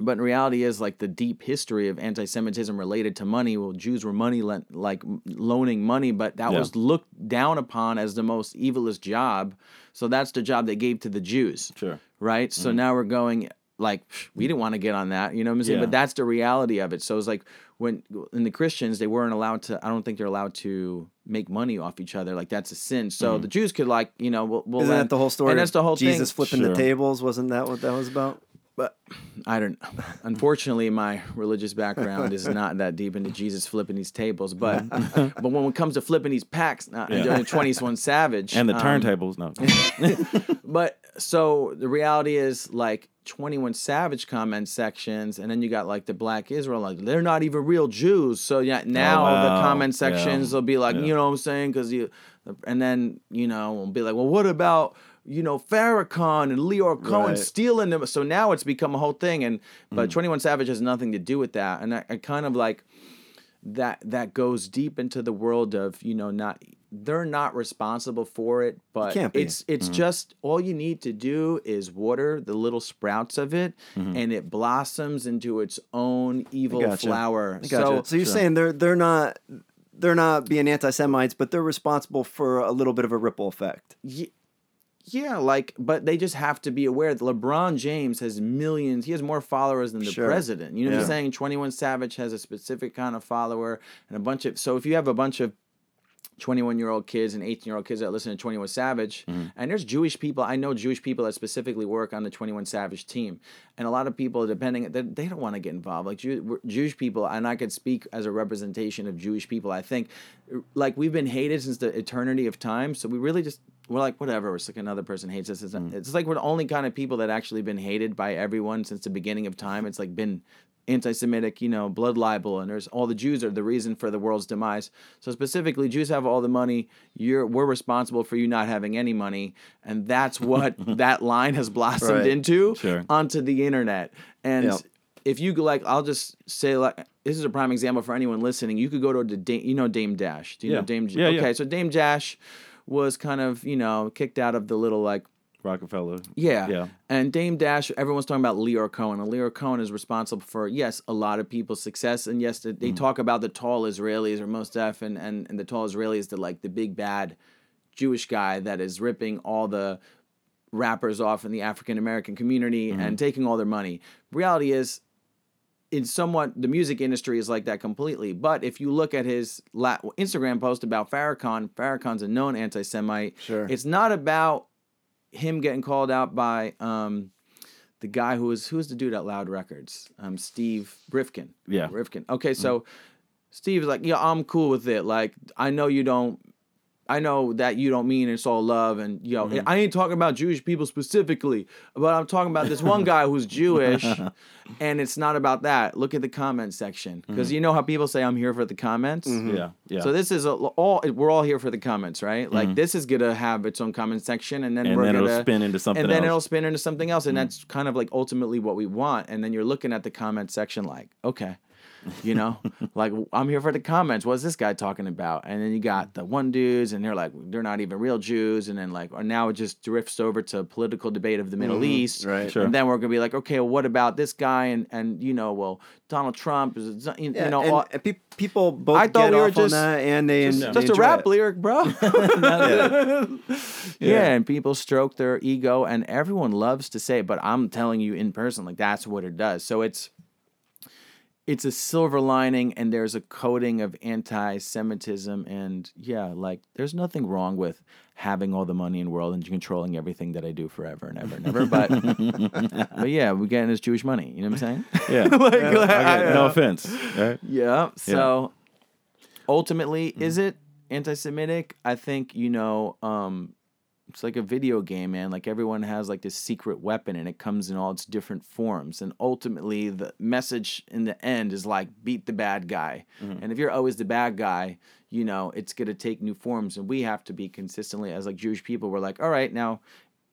But in reality, is like the deep history of anti-Semitism related to money. Well, Jews were money lent, like loaning money, but that Yeah. was looked down upon as the most evilest job. So that's the job they gave to the Jews Sure. right? So mm-hmm. now we're going like we didn't want to get on that, you know what I'm saying? Yeah. But that's the reality of it. So it's like when in the Christians they weren't allowed to. I don't think they're allowed to make money off each other. Like that's a sin. So the Jews could like you know we'll, we'll Isn't let- that the whole story? And that's the whole Jesus thing. flipping Sure. the tables. Wasn't that what that was about? But I don't. Unfortunately, my religious background is not that deep into Jesus flipping these tables. But but when it comes to flipping these packs, not Yeah. one, Savage And the um, turntables, no. But so the reality is like 21 Savage comment sections, and then you got like the Black Israelites. They're not even real Jews. So yeah, now the Oh, wow. comment Yeah. sections will be like, Yeah. you know what I'm saying? Because you, and then you know, we'll be like, well, what about you know Farrakhan and Lyor Cohen Right. stealing them? So now it's become a whole thing, and Mm. but 21 Savage has nothing to do with that, and I, I kind of like that that goes deep into the world of you know not they're not responsible for it but can't be. it's it's Mm-hmm. just all you need to do is water the little sprouts of it Mm-hmm. and it blossoms into its own evil gotcha. flower I gotcha. So, you're saying they're they're not they're not being anti-Semites, but they're responsible for a little bit of a ripple effect. Ye- yeah, like, but they just have to be aware that LeBron James has millions. He has more followers than the Sure. president. You know what I'm saying? Twenty One Savage has a specific kind of follower and a bunch of. So if you have a bunch of 21 year old kids and 18 year old kids that listen to 21 Savage. Mm-hmm. And there's Jewish people. I know Jewish people that specifically work on the 21 Savage team. And a lot of people, depending, they, they don't want to get involved. Like Jew, Jewish people, and I could speak as a representation of Jewish people. I think, like, we've been hated since the eternity of time. So we really just, we're like, whatever. It's like another person hates us. It's, mm. it's like we're the only kind of people that actually been hated by everyone since the beginning of time. It's like been anti-Semitic, you know, blood libel, and there's all the Jews are the reason for the world's demise. So specifically, Jews have all the money. You're we're responsible for you not having any money, and that's what that line has blossomed Right. into Sure. onto the internet. And Yep. if you go like, I'll just say like, this is a prime example for anyone listening. You could go to the Dame, you know Dame Dash. Do you Yeah. know Dame? Yeah, yeah. okay, so Dame Dash was kind of you know kicked out of the little like Rockefeller. yeah. Yeah. And Dame Dash, everyone's talking about Lyor Cohen. And Lyor Cohen is responsible for, yes, a lot of people's success. And yes, they, Mm. they talk about the tall Israelis or most deaf and, and, and the tall Israelis, the like the big bad Jewish guy that is ripping all the rappers off in the African American community Mm-hmm. and taking all their money. Reality is, in somewhat the music industry is like that completely. But if you look at his la- Instagram post about Farrakhan, Farrakhan's a known anti-Semite. Sure. It's not about him getting called out by um, the guy who was who's the dude at Loud Records, um, Steve Rifkin. Yeah. Rifkin. Okay, so Steve's like, yeah, I'm cool with it. Like, I know you don't. I know that you don't mean it's all love, and you know, mm-hmm. I ain't talking about Jewish people specifically, but I'm talking about this one guy who's Jewish, and it's not about that. Look at the comment section, because you know how people say I'm here for the comments. Mm-hmm. Yeah. Yeah. So this is a, all we're all here for the comments, right? Like mm-hmm. this is gonna have its own comment section, and then and we're then gonna it'll spin into something and then it'll spin into something else, and that's kind of like ultimately what we want. And then you're looking at the comment section, like, okay, You know, like I'm here for the comments. What's this guy talking about? And then you got the one dudes, and they're like, they're not even real Jews. And then like, or now it just drifts over to political debate of the Middle mm-hmm. East. right. Sure. And then we're gonna be like, okay, well, what about this guy? And and you know, well, Donald Trump is you Yeah, know. and, all- and pe- people both I thought get we were just- that, and they, just, en- just a rap it. lyric, bro. Yeah. yeah. and people stroke their ego, and everyone loves to say it, but I'm telling you in person, like that's what it does. So it's it's a silver lining, and there's a coating of anti-Semitism, and yeah, like there's nothing wrong with having all the money in the world and controlling everything that I do forever and ever and ever. But but yeah, we're getting this Jewish money. You know what I'm saying? Yeah. Like, I no I- offense. Right? yeah. So ultimately, is it anti-Semitic? I think you know, um, it's like a video game, man. Like everyone has like this secret weapon, and it comes in all its different forms. And ultimately, the message in the end is like beat the bad guy. Mm-hmm. And if you're always the bad guy, you know it's gonna take new forms. And we have to be consistently as like Jewish people. We're like, all right, now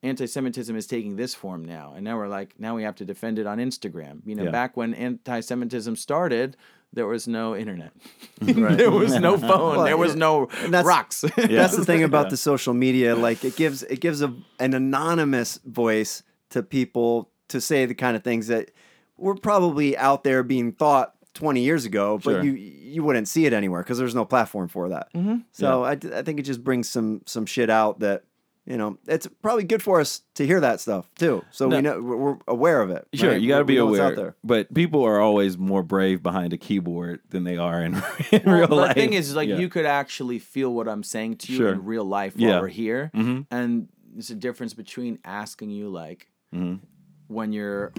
anti-Semitism is taking this form now, and now we're like, now we have to defend it on Instagram. You know, Yeah. back when anti-Semitism started, there was no internet, there was no phone, Well, there was yeah. no that's- rocks. That's the thing about Yeah. the social media. Like it gives it gives a, an anonymous voice to people to say the kind of things that were probably out there being thought 20 years ago, but Sure. you you wouldn't see it anywhere because there's no platform for that. Mhm. So I, I think it just brings some some shit out that you know it's probably good for us to hear that stuff too. So No. we know we're we're aware of it. Sure, right? you got to be aware. out there. But people are always more brave behind a keyboard than they are in, in Well, real life. the thing is, like, Yeah. you could actually feel what I'm saying to you Sure. in real life while Yeah. we're here, Mhm. and there's a difference between asking you like Mhm. when you're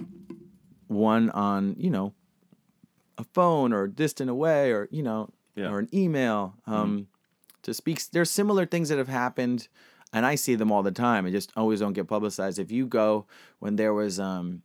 one on you know a phone or distant away or you know Yeah. Mm-hmm. or an email um, to speak. There's similar things that have happened, and I see them all the time. I just always don't get publicized. If you go when there was um,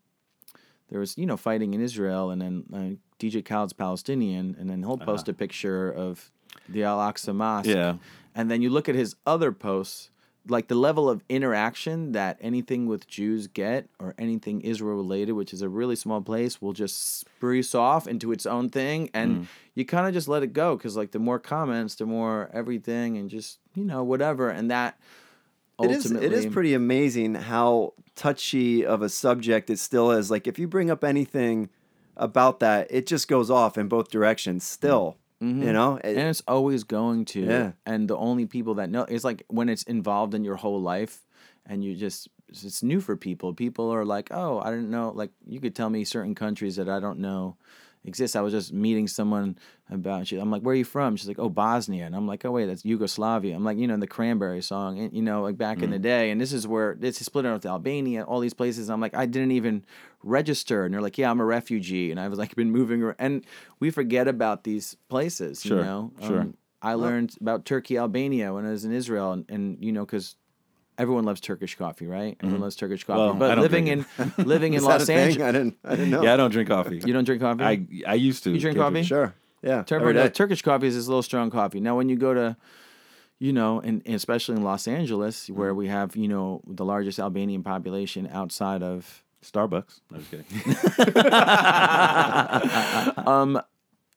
there was you know fighting in Israel, and then uh, DJ Khaled's Palestinian, and then he'll post a picture of the Al Aqsa Mosque, Uh-huh. Yeah. and then you look at his other posts, like the level of interaction that anything with Jews get or anything Israel related, which is a really small place, will just spruce off into its own thing, and Mm. you kind of just let it go because like the more comments, the more everything, and just you know whatever, and that It is, ultimately it is pretty amazing how touchy of a subject it still is. Like if you bring up anything about that, it just goes off in both directions. Still, you know, It- Mm-hmm. and it's always going to. Yeah. And the only people that know it's like when it's involved in your whole life, and you just it's new for people. People are like, oh, I didn't know. Like you could tell me certain countries that I don't know exist. I was just meeting someone about. She, I'm like, where are you from? She's like, oh, Bosnia, and I'm like, oh wait, that's Yugoslavia. I'm like, you know, the Cranberry song, and you know, like back in the day. And this is where this is split out to Albania, all these places. I'm like, I didn't even register, and they're like, yeah, I'm a refugee, and I was like, been moving, around. and we forget about these places. Sure, You know, sure. Um, I learned about Turkey, Albania when I was in Israel, and, and you know, because everyone loves Turkish coffee, right? Everyone loves Turkish coffee. Mm-hmm. Well, I but don't living in drink living in Los? Angeles, I didn't, I didn't know. Yeah, I don't drink coffee. you don't drink coffee. I I used to. You drink coffee? Sure. Yeah. Tur- every no. Turkish coffee is this little strong coffee. Now, when you go to, you know, and, and especially in Los Angeles, Mm-hmm. where we have, you know, the largest Albanian population outside of, Starbucks. No, just kidding. um,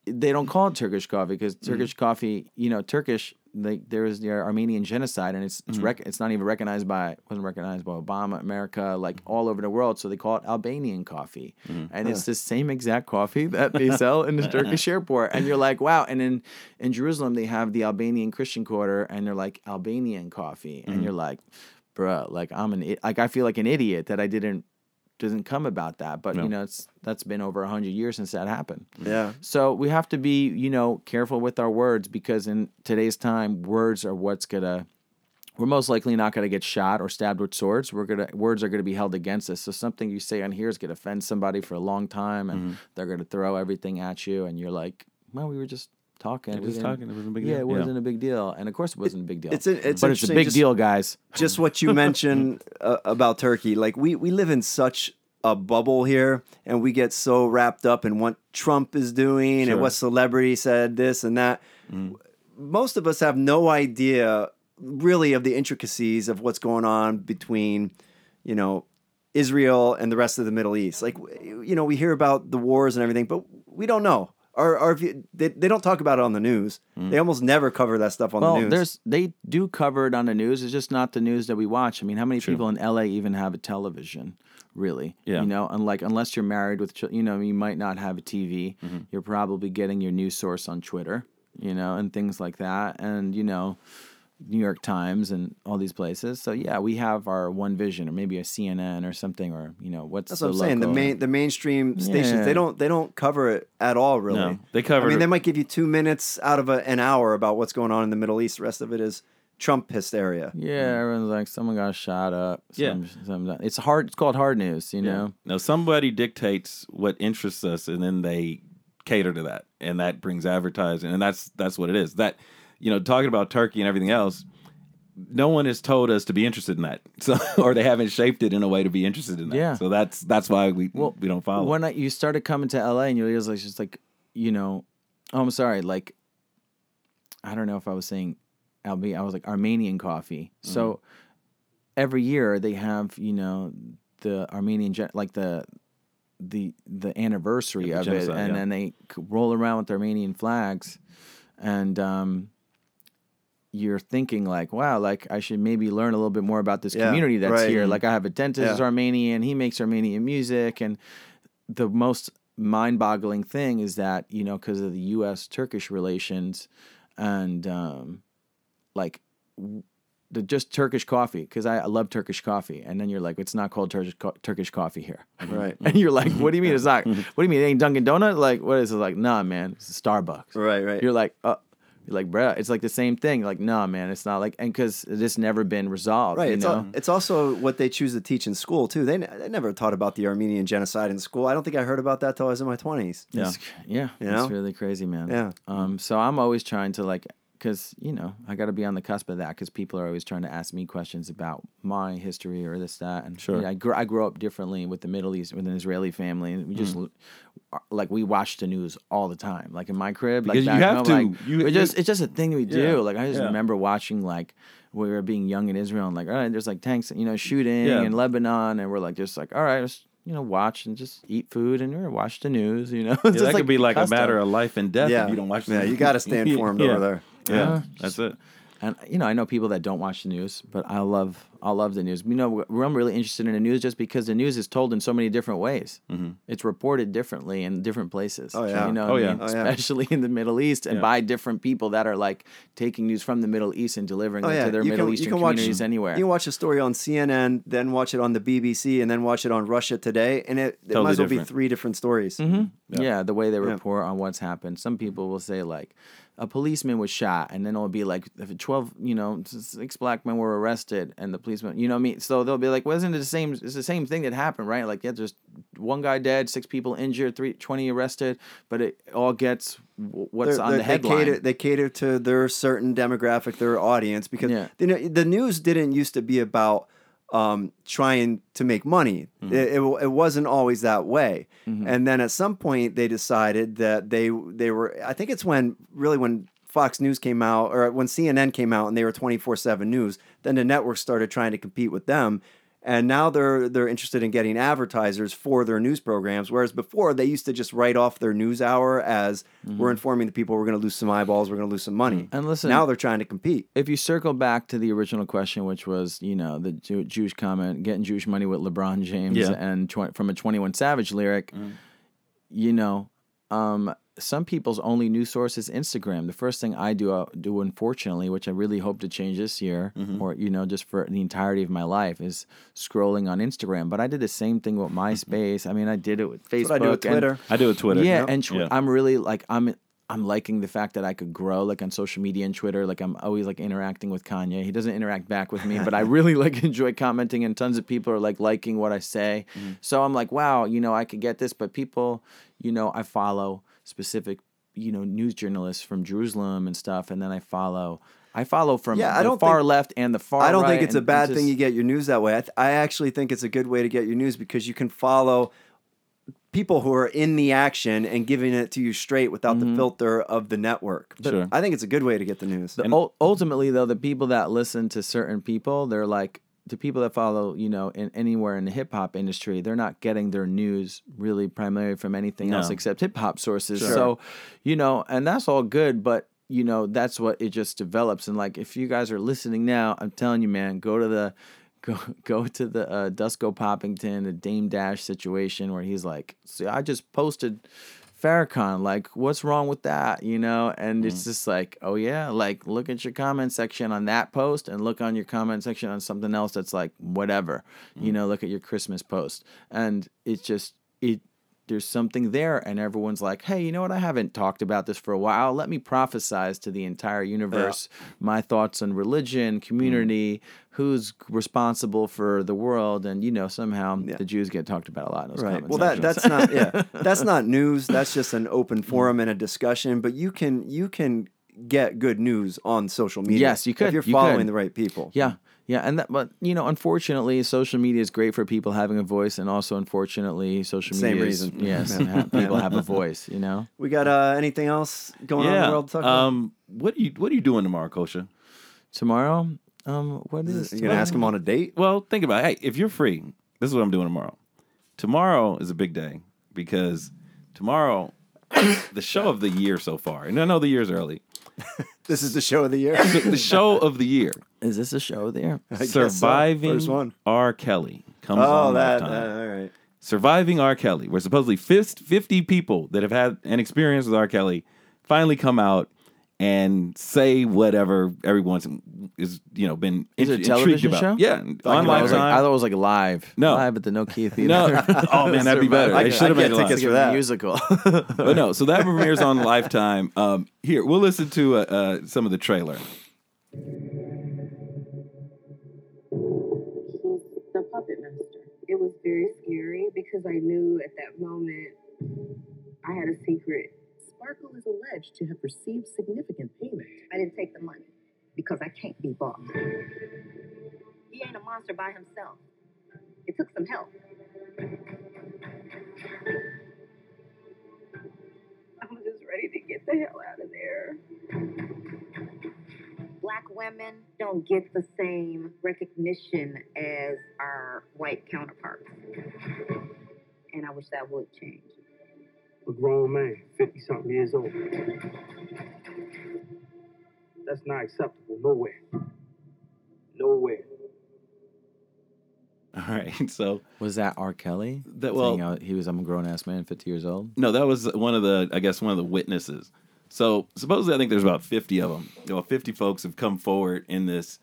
they don't call it Turkish coffee Mm-hmm. because Turkish coffee, you know, Turkish, like there was the Armenian genocide, and it's Mm-hmm. it's rec- it's not even recognized by wasn't recognized by Obama, America, like Mm-hmm. all over the world. So they call it Albanian coffee, and it's the same exact coffee that they sell in the Turkish airport. And you're like, wow. And in in Jerusalem, they have the Albanian Christian Quarter, and they're like Albanian coffee, Mm-hmm. and you're like, bruh, like I'm an like I feel like an idiot that I didn't doesn't come about that, but No. you know, it's that's been over a hundred years since that happened. Yeah. So we have to be, you know, careful with our words because in today's time, words are what's gonna. We're most likely not gonna get shot or stabbed with swords. We're gonna words are gonna be held against us. So something you say on here is gonna offend somebody for a long time, and Mm-hmm. they're gonna throw everything at you, and you're like, "Well, we were just talking. We're just talking. It wasn't a big deal. yeah, it wasn't a big deal, and of course it wasn't a big deal. It's a- it's but it's a big just- deal, guys. just what you mentioned uh, about Turkey. Like we we live in such a bubble here, and we get so wrapped up in what Trump is doing Sure. and what celebrity said this and that. Most of us have no idea really of the intricacies of what's going on between, you know, Israel and the rest of the Middle East. Like, you know, we hear about the wars and everything, but we don't know Our, if view, they, they don't talk about it on the news. Mm. They almost never cover that stuff on well, the news. there's they do cover it on the news. It's just not the news that we watch. I mean, how many True. people in LA even have a television? Really? Yeah. You know, and like unless you're married with, you know, you might not have a TV. Mm-hmm. You're probably getting your news source on Twitter, you know, and things like that, and you know, New York Times and all these places. So yeah, we have our Univision or maybe a CNN or something, or you know, what's That's the what I'm saying. The main the mainstream stations Yeah. they don't they don't cover it at all. Really, No, they cover I mean, they might give you two minutes out of a, an hour about what's going on in the Middle East. The rest of it is Trump hysteria. Yeah, everyone's like, someone got shot up. Yeah. Some, some, it's hard. It's called hard news. You know. Now somebody dictates what interests us, and then they cater to that, and that brings advertising, and that's that's what it is. That you know, talking about Turkey and everything else, no one has told us to be interested in that, so or they haven't shaped it in a way to be interested in that. Yeah. So that's that's why we we don't follow. when I, you started coming to LA and you realized like just like you know, oh, I'm sorry, like I don't know if I was saying LB, I was like Armenian coffee. Mm-hmm. So every year they have you know the Armenian like the the the anniversary Yeah, the of it, and yeah. then they roll around with Armenian flags, and um. You're thinking like, wow, like I should maybe learn a little bit more about this Yeah, community that's right. here. Like I have a dentist who's Yeah. Armenian, he makes Armenian music, and the most mind-boggling thing is that you know because of the U.S. Turkish relations and um, like the just Turkish coffee because I, I love Turkish coffee and then you're like it's not called Turkish co- Turkish coffee here Right. and you're like what do you mean it's not what do you mean it ain't Dunkin' Donut like what is it like nah man it's Starbucks Right, right. you're like uh like bruh it's like the same thing like nah man it's not like and because it's never been resolved Right. you It's, know al- it's also what they choose to teach in school too. They, ne- they never taught about the Armenian genocide in school. I don't think I heard about that till I was in my twenties. Yeah. It's- yeah, You it's really crazy, man. Yeah. Um. So I'm always trying to like, cause you know, I got to be on the cusp of that, cause people are always trying to ask me questions about my history or this that, and Sure. yeah, I grew I grew up differently with the Middle East, with an Israeli family, and we Mm. just. l- are- Like we watch the news all the time, like in my crib. Like Because you have home, to. Like, You- we just it's just a thing we do. Yeah. Like I just Yeah. remember watching like we were being young in Israel and like all right, there's like tanks, you know, shooting Yeah. in Lebanon, and we're like just like all right, let's you know watch and just eat food and or watch the news. You know, It's Yeah, just that could be like custom. a matter of life and death Yeah. if you don't watch. Yeah, the- you got to stay informed Yeah. over there. Yeah, Yeah. that's it. And you know, I know people that don't watch the news, but I love I love the news. You know, we're- I'm really interested in the news just because the news is told in so many different ways. It's reported differently in different places. Oh, yeah. you know, Oh, what I yeah. mean? Oh, yeah. especially in the Middle East and Yeah. by different people that are like taking news from the Middle East and delivering Oh it yeah, to their you Middle can, Eastern you can watch communities anywhere. You can watch a story on CNN, then watch it on the BBC, and then watch it on Russia Today, and it, it Totally might as well different. be three different stories. Mm-hmm. Yeah. the way they Yeah. report on what's happened. Some people will say like a policeman was shot, and then it'll be like if twelve, you know, six black men were arrested, and the policeman, you know what I mean? So they'll be like, wasn't it the same? It's the same thing that happened, right? Like yeah, there's one guy dead, six people injured, three, 20 arrested, but it all gets what's They're- on they're- the headline. They cater, they cater to their certain demographic, their audience, because Yeah. you know, the news didn't used to be about um, trying to make money. Mm-hmm. It, it, it wasn't always that way. And then at some point, they decided that they they were. I think it's when really when Fox News came out or when CNN came out and they were twenty four seven news. Then the networks started trying to compete with them. And now they're they're interested in getting advertisers for their news programs, whereas before they used to just write off their news hour as we're informing the people we're going to lose some eyeballs, we're going to lose some money. Mm-hmm. And listen- now they're trying to compete. if you circle back to the original question, which was, you know, the Jew- Jewish comment, getting Jewish money with LeBron James Yeah. and tw- from a 21 Savage lyric, you know, um, some people's only news source is Instagram. The first thing I do, uh, do unfortunately, which I really hope to change this year, or you know, just for the entirety of my life, is scrolling on Instagram. But I did the same thing with MySpace. I mean, I did it with Facebook. That's what I do with and- Twitter. I do with Twitter. yeah, Yep. and tw- Yeah. I'm really like I'm I'm liking the fact that I could grow like on social media and Twitter. Like I'm always like interacting with Kanye. He doesn't interact back with me, but I really like enjoy commenting and tons of people are like liking what I say. Mm-hmm. So I'm like, wow, you know, I could get this, but people, you know, I follow specific, you know, news journalists from Jerusalem and stuff, and then I follow. I follow from Yeah, I the don't far think- left and the far I don't right, think it's a bad just- thing you get your news that way. I, th- I actually think it's a good way to get your news because you can follow people who are in the action and giving it to you straight without the mm-hmm. filter of the network. But Sure. I think it's a good way to get the news. The, ul- ultimately, though, the people that listen to certain people, they're like, the people that follow, you know, in anywhere in the hip hop industry, they're not getting their news really primarily from anything else except hip hop sources. Sure. So, you know, and that's all good, but you know, that's what it just develops. And like, if you guys are listening now, I'm telling you, man, go to the go go to the uh, Dusko Poppington, the Dame Dash situation where he's like, "See, I just posted Farrakhan. Like, what's wrong with that? You know?" And it's mm. just like, "Oh yeah, like look at your comment section on that post, and look on your comment section on something else that's like whatever. You mm. know, look at your Christmas post, and it's just it." There's something there, and everyone's like, "Hey, you know what? I haven't talked about this for a while. Let me prophesize to the entire universe my thoughts on religion, mm. community, who's responsible for the world, and you know somehow the Jews get talked about a lot in those Right. Well, that that's not yeah. That's not news. That's just an open mm. forum and a discussion. But you can you can get good news on social media. Yes, you could. if you're You following could. the right people. Yeah, yeah, and that, but you know, unfortunately, social media is great for people having a voice, and also unfortunately, social Same media is- reason. yes, Yeah. people have a voice. You know, We got uh, anything else going on in yeah. the world? to um, what are you What are you doing tomorrow, Kosha? tomorrow, um, what is? you gonna ask him on a date? Well, think about it. Hey, if you're free, this is what I'm doing tomorrow. Tomorrow is a big day because tomorrow, the show of the year so far, and I know the year's early. This is the show of the year. The, the show of the year, Is this a show there? I guess so. surviving First one. R. Kelly comes Oh, on that, Lifetime. that- all right. Surviving R. Kelly, where supposedly 50 people that have had an experience with R. Kelly finally come out and say whatever everyone's is you know been Is it a int- television about. show? Yeah, on I, was like, I Lifetime. thought it was like live. No. live at the Nokia Theater. No. Oh, man, that'd be better. I They could- should have I made get live. tickets for that. musical. but no, so that premieres on Lifetime. Um, here, we'll listen to uh, uh, some of the trailer. Scary because I knew at that moment I had a secret. Sparkle is alleged to have received significant payment. I didn't take the money because I can't be bought. He ain't a monster by himself. It took some help. I'm just ready to get the hell out of there. Black women don't get the same recognition as our white counterparts. And I wish that would change. A grown man, 50 something years old. That's not acceptable nowhere. Nowhere. All right, so was that R. Kelly? That- well- Saying how he was. I'm a grown ass man, 50 years old. no, that was one of the, I guess, one of the witnesses. So supposedly, I think there's about 50 of them. You know, 50 folks have come forward in this,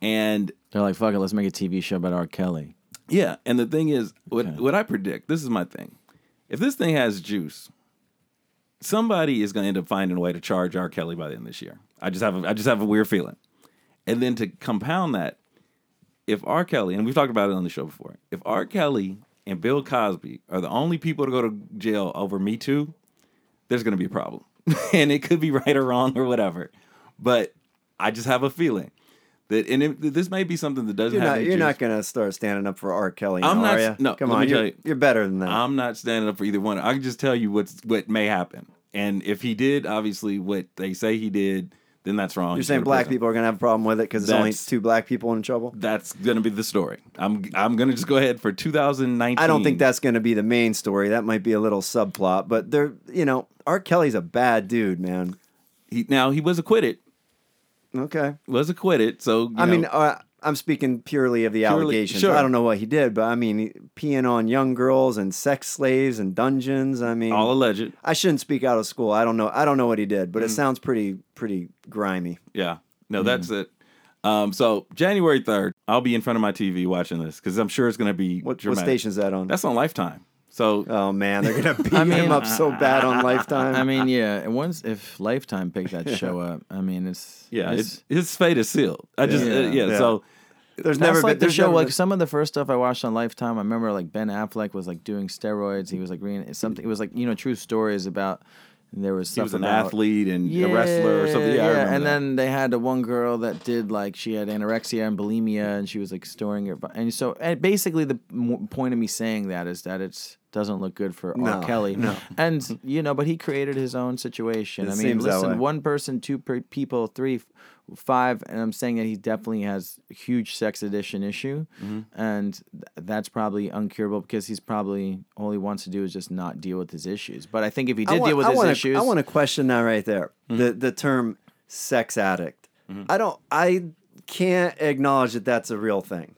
and They're like, fuck it, let's make a TV show about R. Kelly. yeah, and the thing is, what Okay. what I predict, this is my thing. If this thing has juice, somebody is going to end up finding a way to charge R. Kelly by the end of this year. I just have, a, I just have a weird feeling. And then to compound that, if R. Kelly, and we've talked about it on the show before, if R. Kelly and Bill Cosby are the only people to go to jail over Me Too, there's going to be a problem. and it could be right or wrong or whatever. But I just have a feeling that, and it, this may be something that doesn't You're not. You're not gonna start standing up for R. Kelly. I'm now, not Are you? no, come on. You're, you. you're better than that. I'm not standing up for either one. I can just tell you what's what may happen. And if he did, obviously, what they say he did, then that's wrong. You're saying black prison. people are gonna have a problem with it because it's only two black people in trouble. That's gonna be the story. I'm I'm gonna just go ahead for 2019. I don't think that's going to be the main story. That might be a little subplot, but they're, you know, R. Kelly's a bad dude, man. he, now he was acquitted. Okay. Was acquitted. So I know, mean, uh, I'm speaking purely of the Purely- allegations. sure. I don't know what he did, but I mean, peeing on young girls and sex slaves and dungeons. I mean, all alleged. I shouldn't speak out of school. I don't know. I don't know what he did, but Mm. it sounds pretty, pretty grimy. Yeah. No, Mm-hmm. that's it. Um, so January 3rd, I'll be in front of my TV watching this because I'm sure it's gonna be What, what station's that on? That's on Lifetime. So oh man, they're gonna beat I him up so bad on Lifetime. I mean, yeah. Once if Lifetime picked that show up, I mean, it's yeah, it's, it's, his fate is sealed. I just uh, Yeah. yeah. Yeah. So there's That's never like been the show. never Like been- some of the first stuff I watched on Lifetime, I remember like Ben Affleck was like doing steroids. He was like reading something. It was like you know true stories about. There was he was an about, athlete and a wrestler or something. Yeah, I and that. then they had the one girl that did like she had anorexia and bulimia, and she was like storing her. bu- And so, and basically, the point of me saying that is that it's doesn't look good for No, R. Kelly. no. And you know, but he created his own situation. It I mean, seems that way. listen, one person, two per people, three, five, and I'm saying that he definitely has a huge sex addiction issue, Mm-hmm. and th- that's probably uncurable because he's probably all he wants to do is just not deal with his issues. But I think if he did want- deal with I his wanna, issues, I want to question that right there. Mm-hmm. The the term sex addict. I don't. I can't acknowledge that that's a real thing.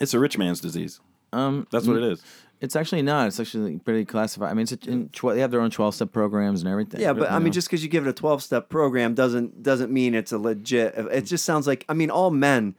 It's a rich man's disease. um, That's what it is. It's actually not. It's actually pretty classified. I mean, it's a, in tw- they have their own twelve step programs and everything. Yeah, but I you mean, just because you give it a twelve step program doesn't doesn't mean it's a legit. It just sounds like I mean, all men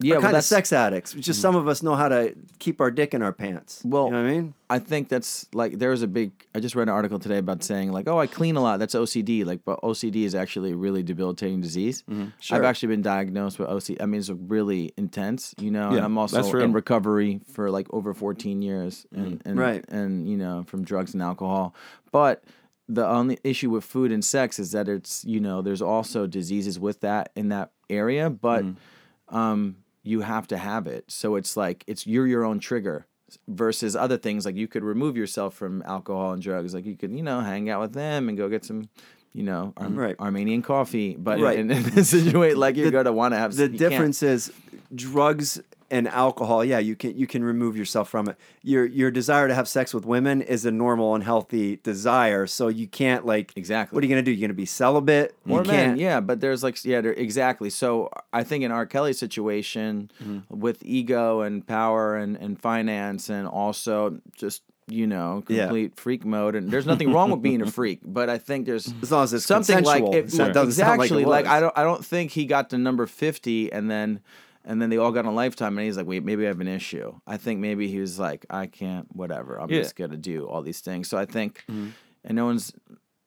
yeah, well, kind of sex addicts. It's just some of us know how to keep our dick in our pants. Well, you know what I mean? I think that's like there was a big. I just read an article today about saying like, oh, I clean a lot. That's OCD. Like, but OCD is actually a really debilitating disease. Mm-hmm. Sure. I've actually been diagnosed with OCD. I mean, it's really intense, you know. and I'm also in recovery for like over 14 years, and, and Mm-hmm. Right. and you know from drugs and alcohol. But the only issue with food and sex is that it's you know there's also diseases with that in that area, but Mm-hmm. um, you have to have it. So it's like it's you're your own trigger versus other things like you could remove yourself from alcohol and drugs. Like you could you know hang out with them and go get some. You know, Arm- Right. Armenian coffee, but Right. in, in this situation, like you're The- gonna want to have The you can't- difference is drugs and alcohol. Yeah, you can you can remove yourself from it. Your your desire to have sex with women is a normal and healthy desire. So you can't like Exactly. What are you gonna do? You're gonna be celibate? Or men, can't- yeah, but there's like yeah, there, exactly. So I think in R. Kelly's situation, Mm-hmm. with ego and power and, and finance, and also just you know Yeah. complete freak mode, and there's nothing wrong with being a freak, but I think there's As long as it's something like That doesn't sound like it exactly like. I don't I don't think he got to number fifty and then. And then they all got a lifetime, and he's like, "Wait, maybe I have an issue." I think maybe he was like, "I can't, whatever. I'm Yeah. just gonna do all these things." So I think, Mm-hmm. and no one's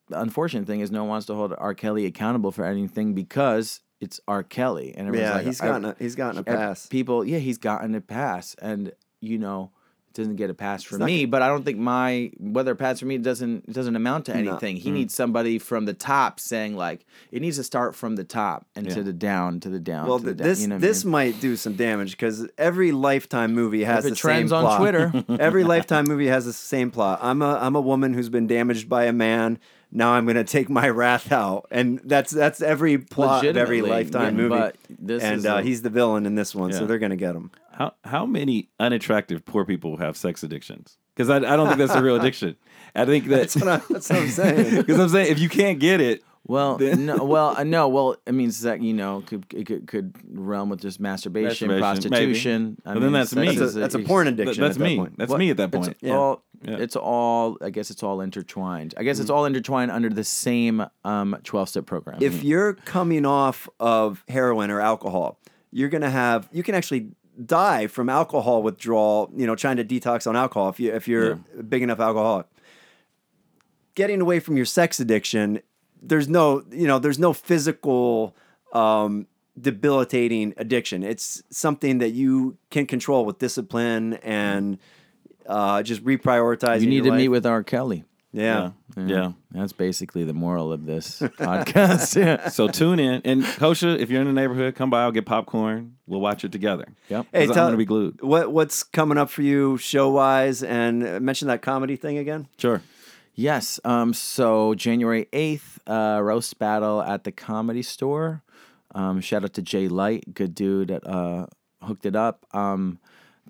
the unfortunate thing is no one wants to hold R. Kelly accountable for anything because it's R. Kelly, and everyone's Yeah, like, he's gotten a, he's gotten a pass. People, yeah, he's gotten a pass, and you know, doesn't get a pass for not me. But I don't think my whether a pass from me doesn't doesn't amount to anything. Mm. He needs somebody from the top saying like it needs to start from the top and Yeah. to the down to the down. Well, to the down, this you know what I this mean? might do some damage because every Lifetime movie has the trends same on plot. Twitter. every Lifetime movie has the same plot. I'm a I'm a woman who's been damaged by a man. Now I'm going to take my wrath out, and that's that's every plot of every Lifetime movie. this and uh, a- he's the villain in this one, so they're going to get him. How how many unattractive poor people have sex addictions? Because I, I don't think that's a real addiction. I think that That's what, I, that's what I'm saying. because I'm saying if you can't get it, Well, no, well, uh, no, well, I mean, that you know, could it could, could realm with just masturbation, Masturbation, prostitution. I Well, then that's me. That's a, that's a porn addiction. that's at that me. point. That's What- me at that It's point. Yeah. all. Yeah. It's all. I guess it's all intertwined. I guess Mm. it's all intertwined under the same um twelve step program. if you're coming off of heroin or alcohol, you're gonna have you can actually die from alcohol withdrawal. You know, trying to detox on alcohol if you if you're a big enough alcoholic. Getting away from your sex addiction, there's no you know there's no physical um, debilitating addiction. It's something that you can control with discipline and uh, just reprioritize. you need to meet with R. Kelly. Yeah. yeah, yeah. That's basically the moral of this podcast. Yeah. So tune in and Kosha, if you're in the neighborhood, come by. I'll get popcorn. We'll watch it together. Yep. Hey, 'Cause tell, I'm gonna be glued. What what's coming up for you show wise? And uh, mention that comedy thing again. Sure. Yes. Um. So January eighth, uh, roast battle at the Comedy Store. Um. Shout out to Jay Light, good dude that uh hooked it up. Um.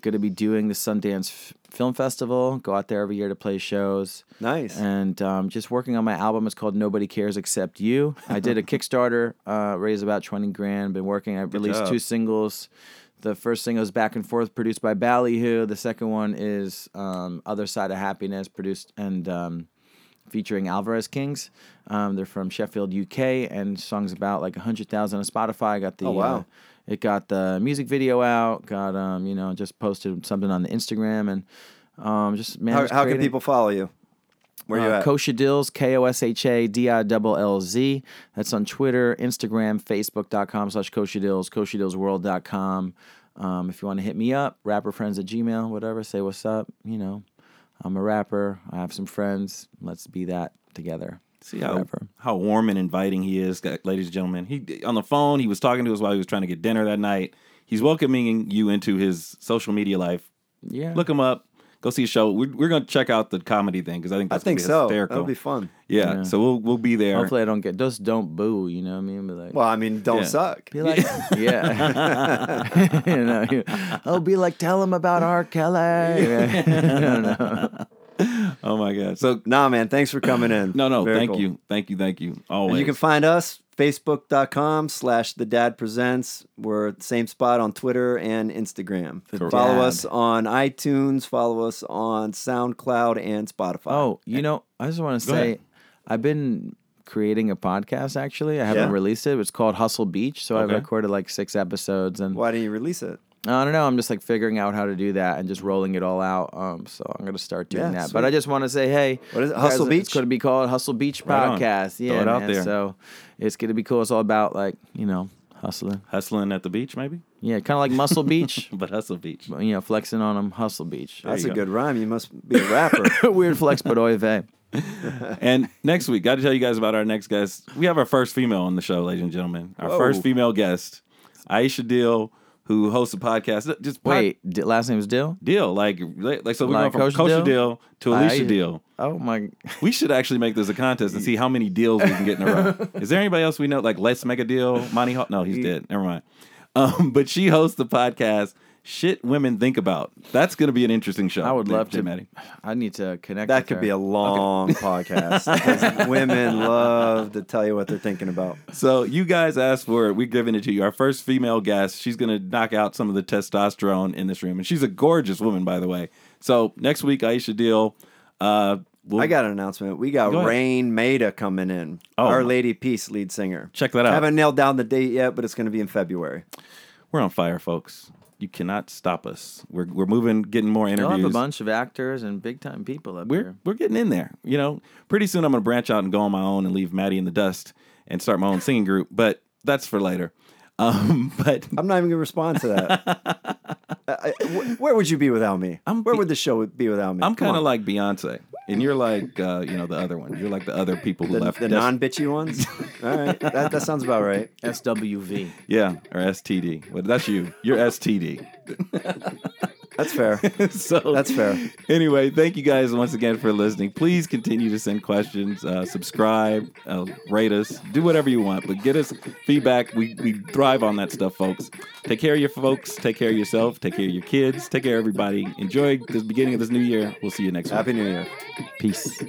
Going to be doing the Sundance F- Film Festival. Go out there every year to play shows. Nice. And um, just working on my album. It's called Nobody Cares Except You. I did a Kickstarter, uh, raised about twenty grand. Been working. I released two singles. The first single is Back and Forth, produced by Ballyhoo. The second one is um, Other Side of Happiness, produced and um, featuring Alvarez Kings. Um, they're from Sheffield, UK, and songs about like hundred thousand on Spotify. I got the Oh, wow. uh, it got the music video out. Got um, you know, just posted something on the Instagram and um, just man. how just how can people follow you? Where you uh, at? Kosha Dillz, K O S H A D I double L Z. That's on Twitter, Instagram, Facebook.com slash Kosha Dillz, KoshaDillzWorld.com. Um, if you want to hit me up, rapperfriends at Gmail, whatever, say what's up. You know, I'm a rapper. I have some friends. Let's be that together. See how Whatever. how warm and inviting he is, ladies and gentlemen. He on the phone. He was talking to us while he was trying to get dinner that night. He's welcoming you into his social media life. Yeah. Look him up. Go see a show. We're, we're going to check out the comedy thing because I think I that's gonna think be so. hysterical. That'll be fun. yeah, Yeah. so we'll we'll be there. Hopefully, I don't get just don't boo. You know what I mean? Be like, Well, I mean, don't Yeah. suck. be like, yeah. you know, you- oh, be like, tell him about R. Kelly. I don't know. oh my god! So Nah, man. Thanks for coming in. no, no, Very thank cool. you, thank you, thank you. Always. And you can find us facebook.com slash the dad presents we're at the same spot on twitter and instagram The follow us on itunes follow us on soundcloud and spotify Oh, you know, I just want to say, ahead. I've been creating a podcast. Actually, I haven't Yeah? released it. It's called Hustle Beach. So I've recorded like six episodes, and why didn't you release it I don't know. I'm just like figuring out how to do that and just rolling it all out. Um, so I'm gonna start doing Yeah, that. But. I just want to say, hey, What is it? guys, Hustle It's Beach? going to be called Hustle Beach Right on. Podcast. Throw Yeah, it out man. there. So it's gonna be cool. It's all about like you know hustling. hustling at the beach, maybe, Yeah, kind of like Muscle Beach. but hustle beach. but, you know, flexing on them, Hustle Beach. that's a go. good rhyme you must be a rapper Weird flex, but oy vey. and next week, got to tell you guys about our next guest. We have our first female on the show, ladies and gentlemen. Our Whoa. first female guest, Aisha Deal, who hosts a podcast. Just pod- Wait, D- last name is Dill. Deal like like so we Like go from Coach? Deal to Alicia Deal. Oh my. We should actually make this a contest and see how many deals we can get in a row. Is there anybody else we know? Like, let's make a deal. Monty Hall? No, he's dead. Never mind. Um, but she hosts the podcast. Shit, women think about. That's going to be an interesting show. I would love Jim to. Maddie. I need to connect. that with could her. be a long podcast. women love to tell you what they're thinking about So you guys asked for it. We're giving it to you. Our first female guest. She's going to knock out some of the testosterone in this room, and she's a gorgeous woman, by the way. So next week, Aisha Deal. Uh, we'll I got an announcement. We got Go. Raine Maida coming in. Oh. Our Lady Peace lead singer. check that out. Haven't nailed down the date yet, but it's going to be in February. We're on fire, folks. You cannot stop us. We're we're moving, getting more You'll interviews. have a bunch of actors and big time people up we're here. we're getting in there. You know, pretty soon I'm gonna branch out and go on my own and leave Maddie in the dust and start my own singing group. But that's for later. Um, but I'm not even going to respond to that. I- I- where would you be without me? I'm where be- would the show be without me? I'm kind of like Beyonce, and you're like uh, you know the other one. You're like the other people who the, left. the Des- non-bitchy ones. All right, that, that sounds about right. SWV. yeah, or STD. Well, that's you. You're STD. That's fair. so That's fair. Anyway, thank you guys once again for listening. Please continue to send questions, uh, subscribe, uh, rate us, do whatever you want, but get us feedback. We we thrive on that stuff, folks. Take care of your folks. Take care of yourself. Take care of your kids. Take care of everybody. Enjoy the beginning of this new year. We'll see you next week. Happy New Year. Peace.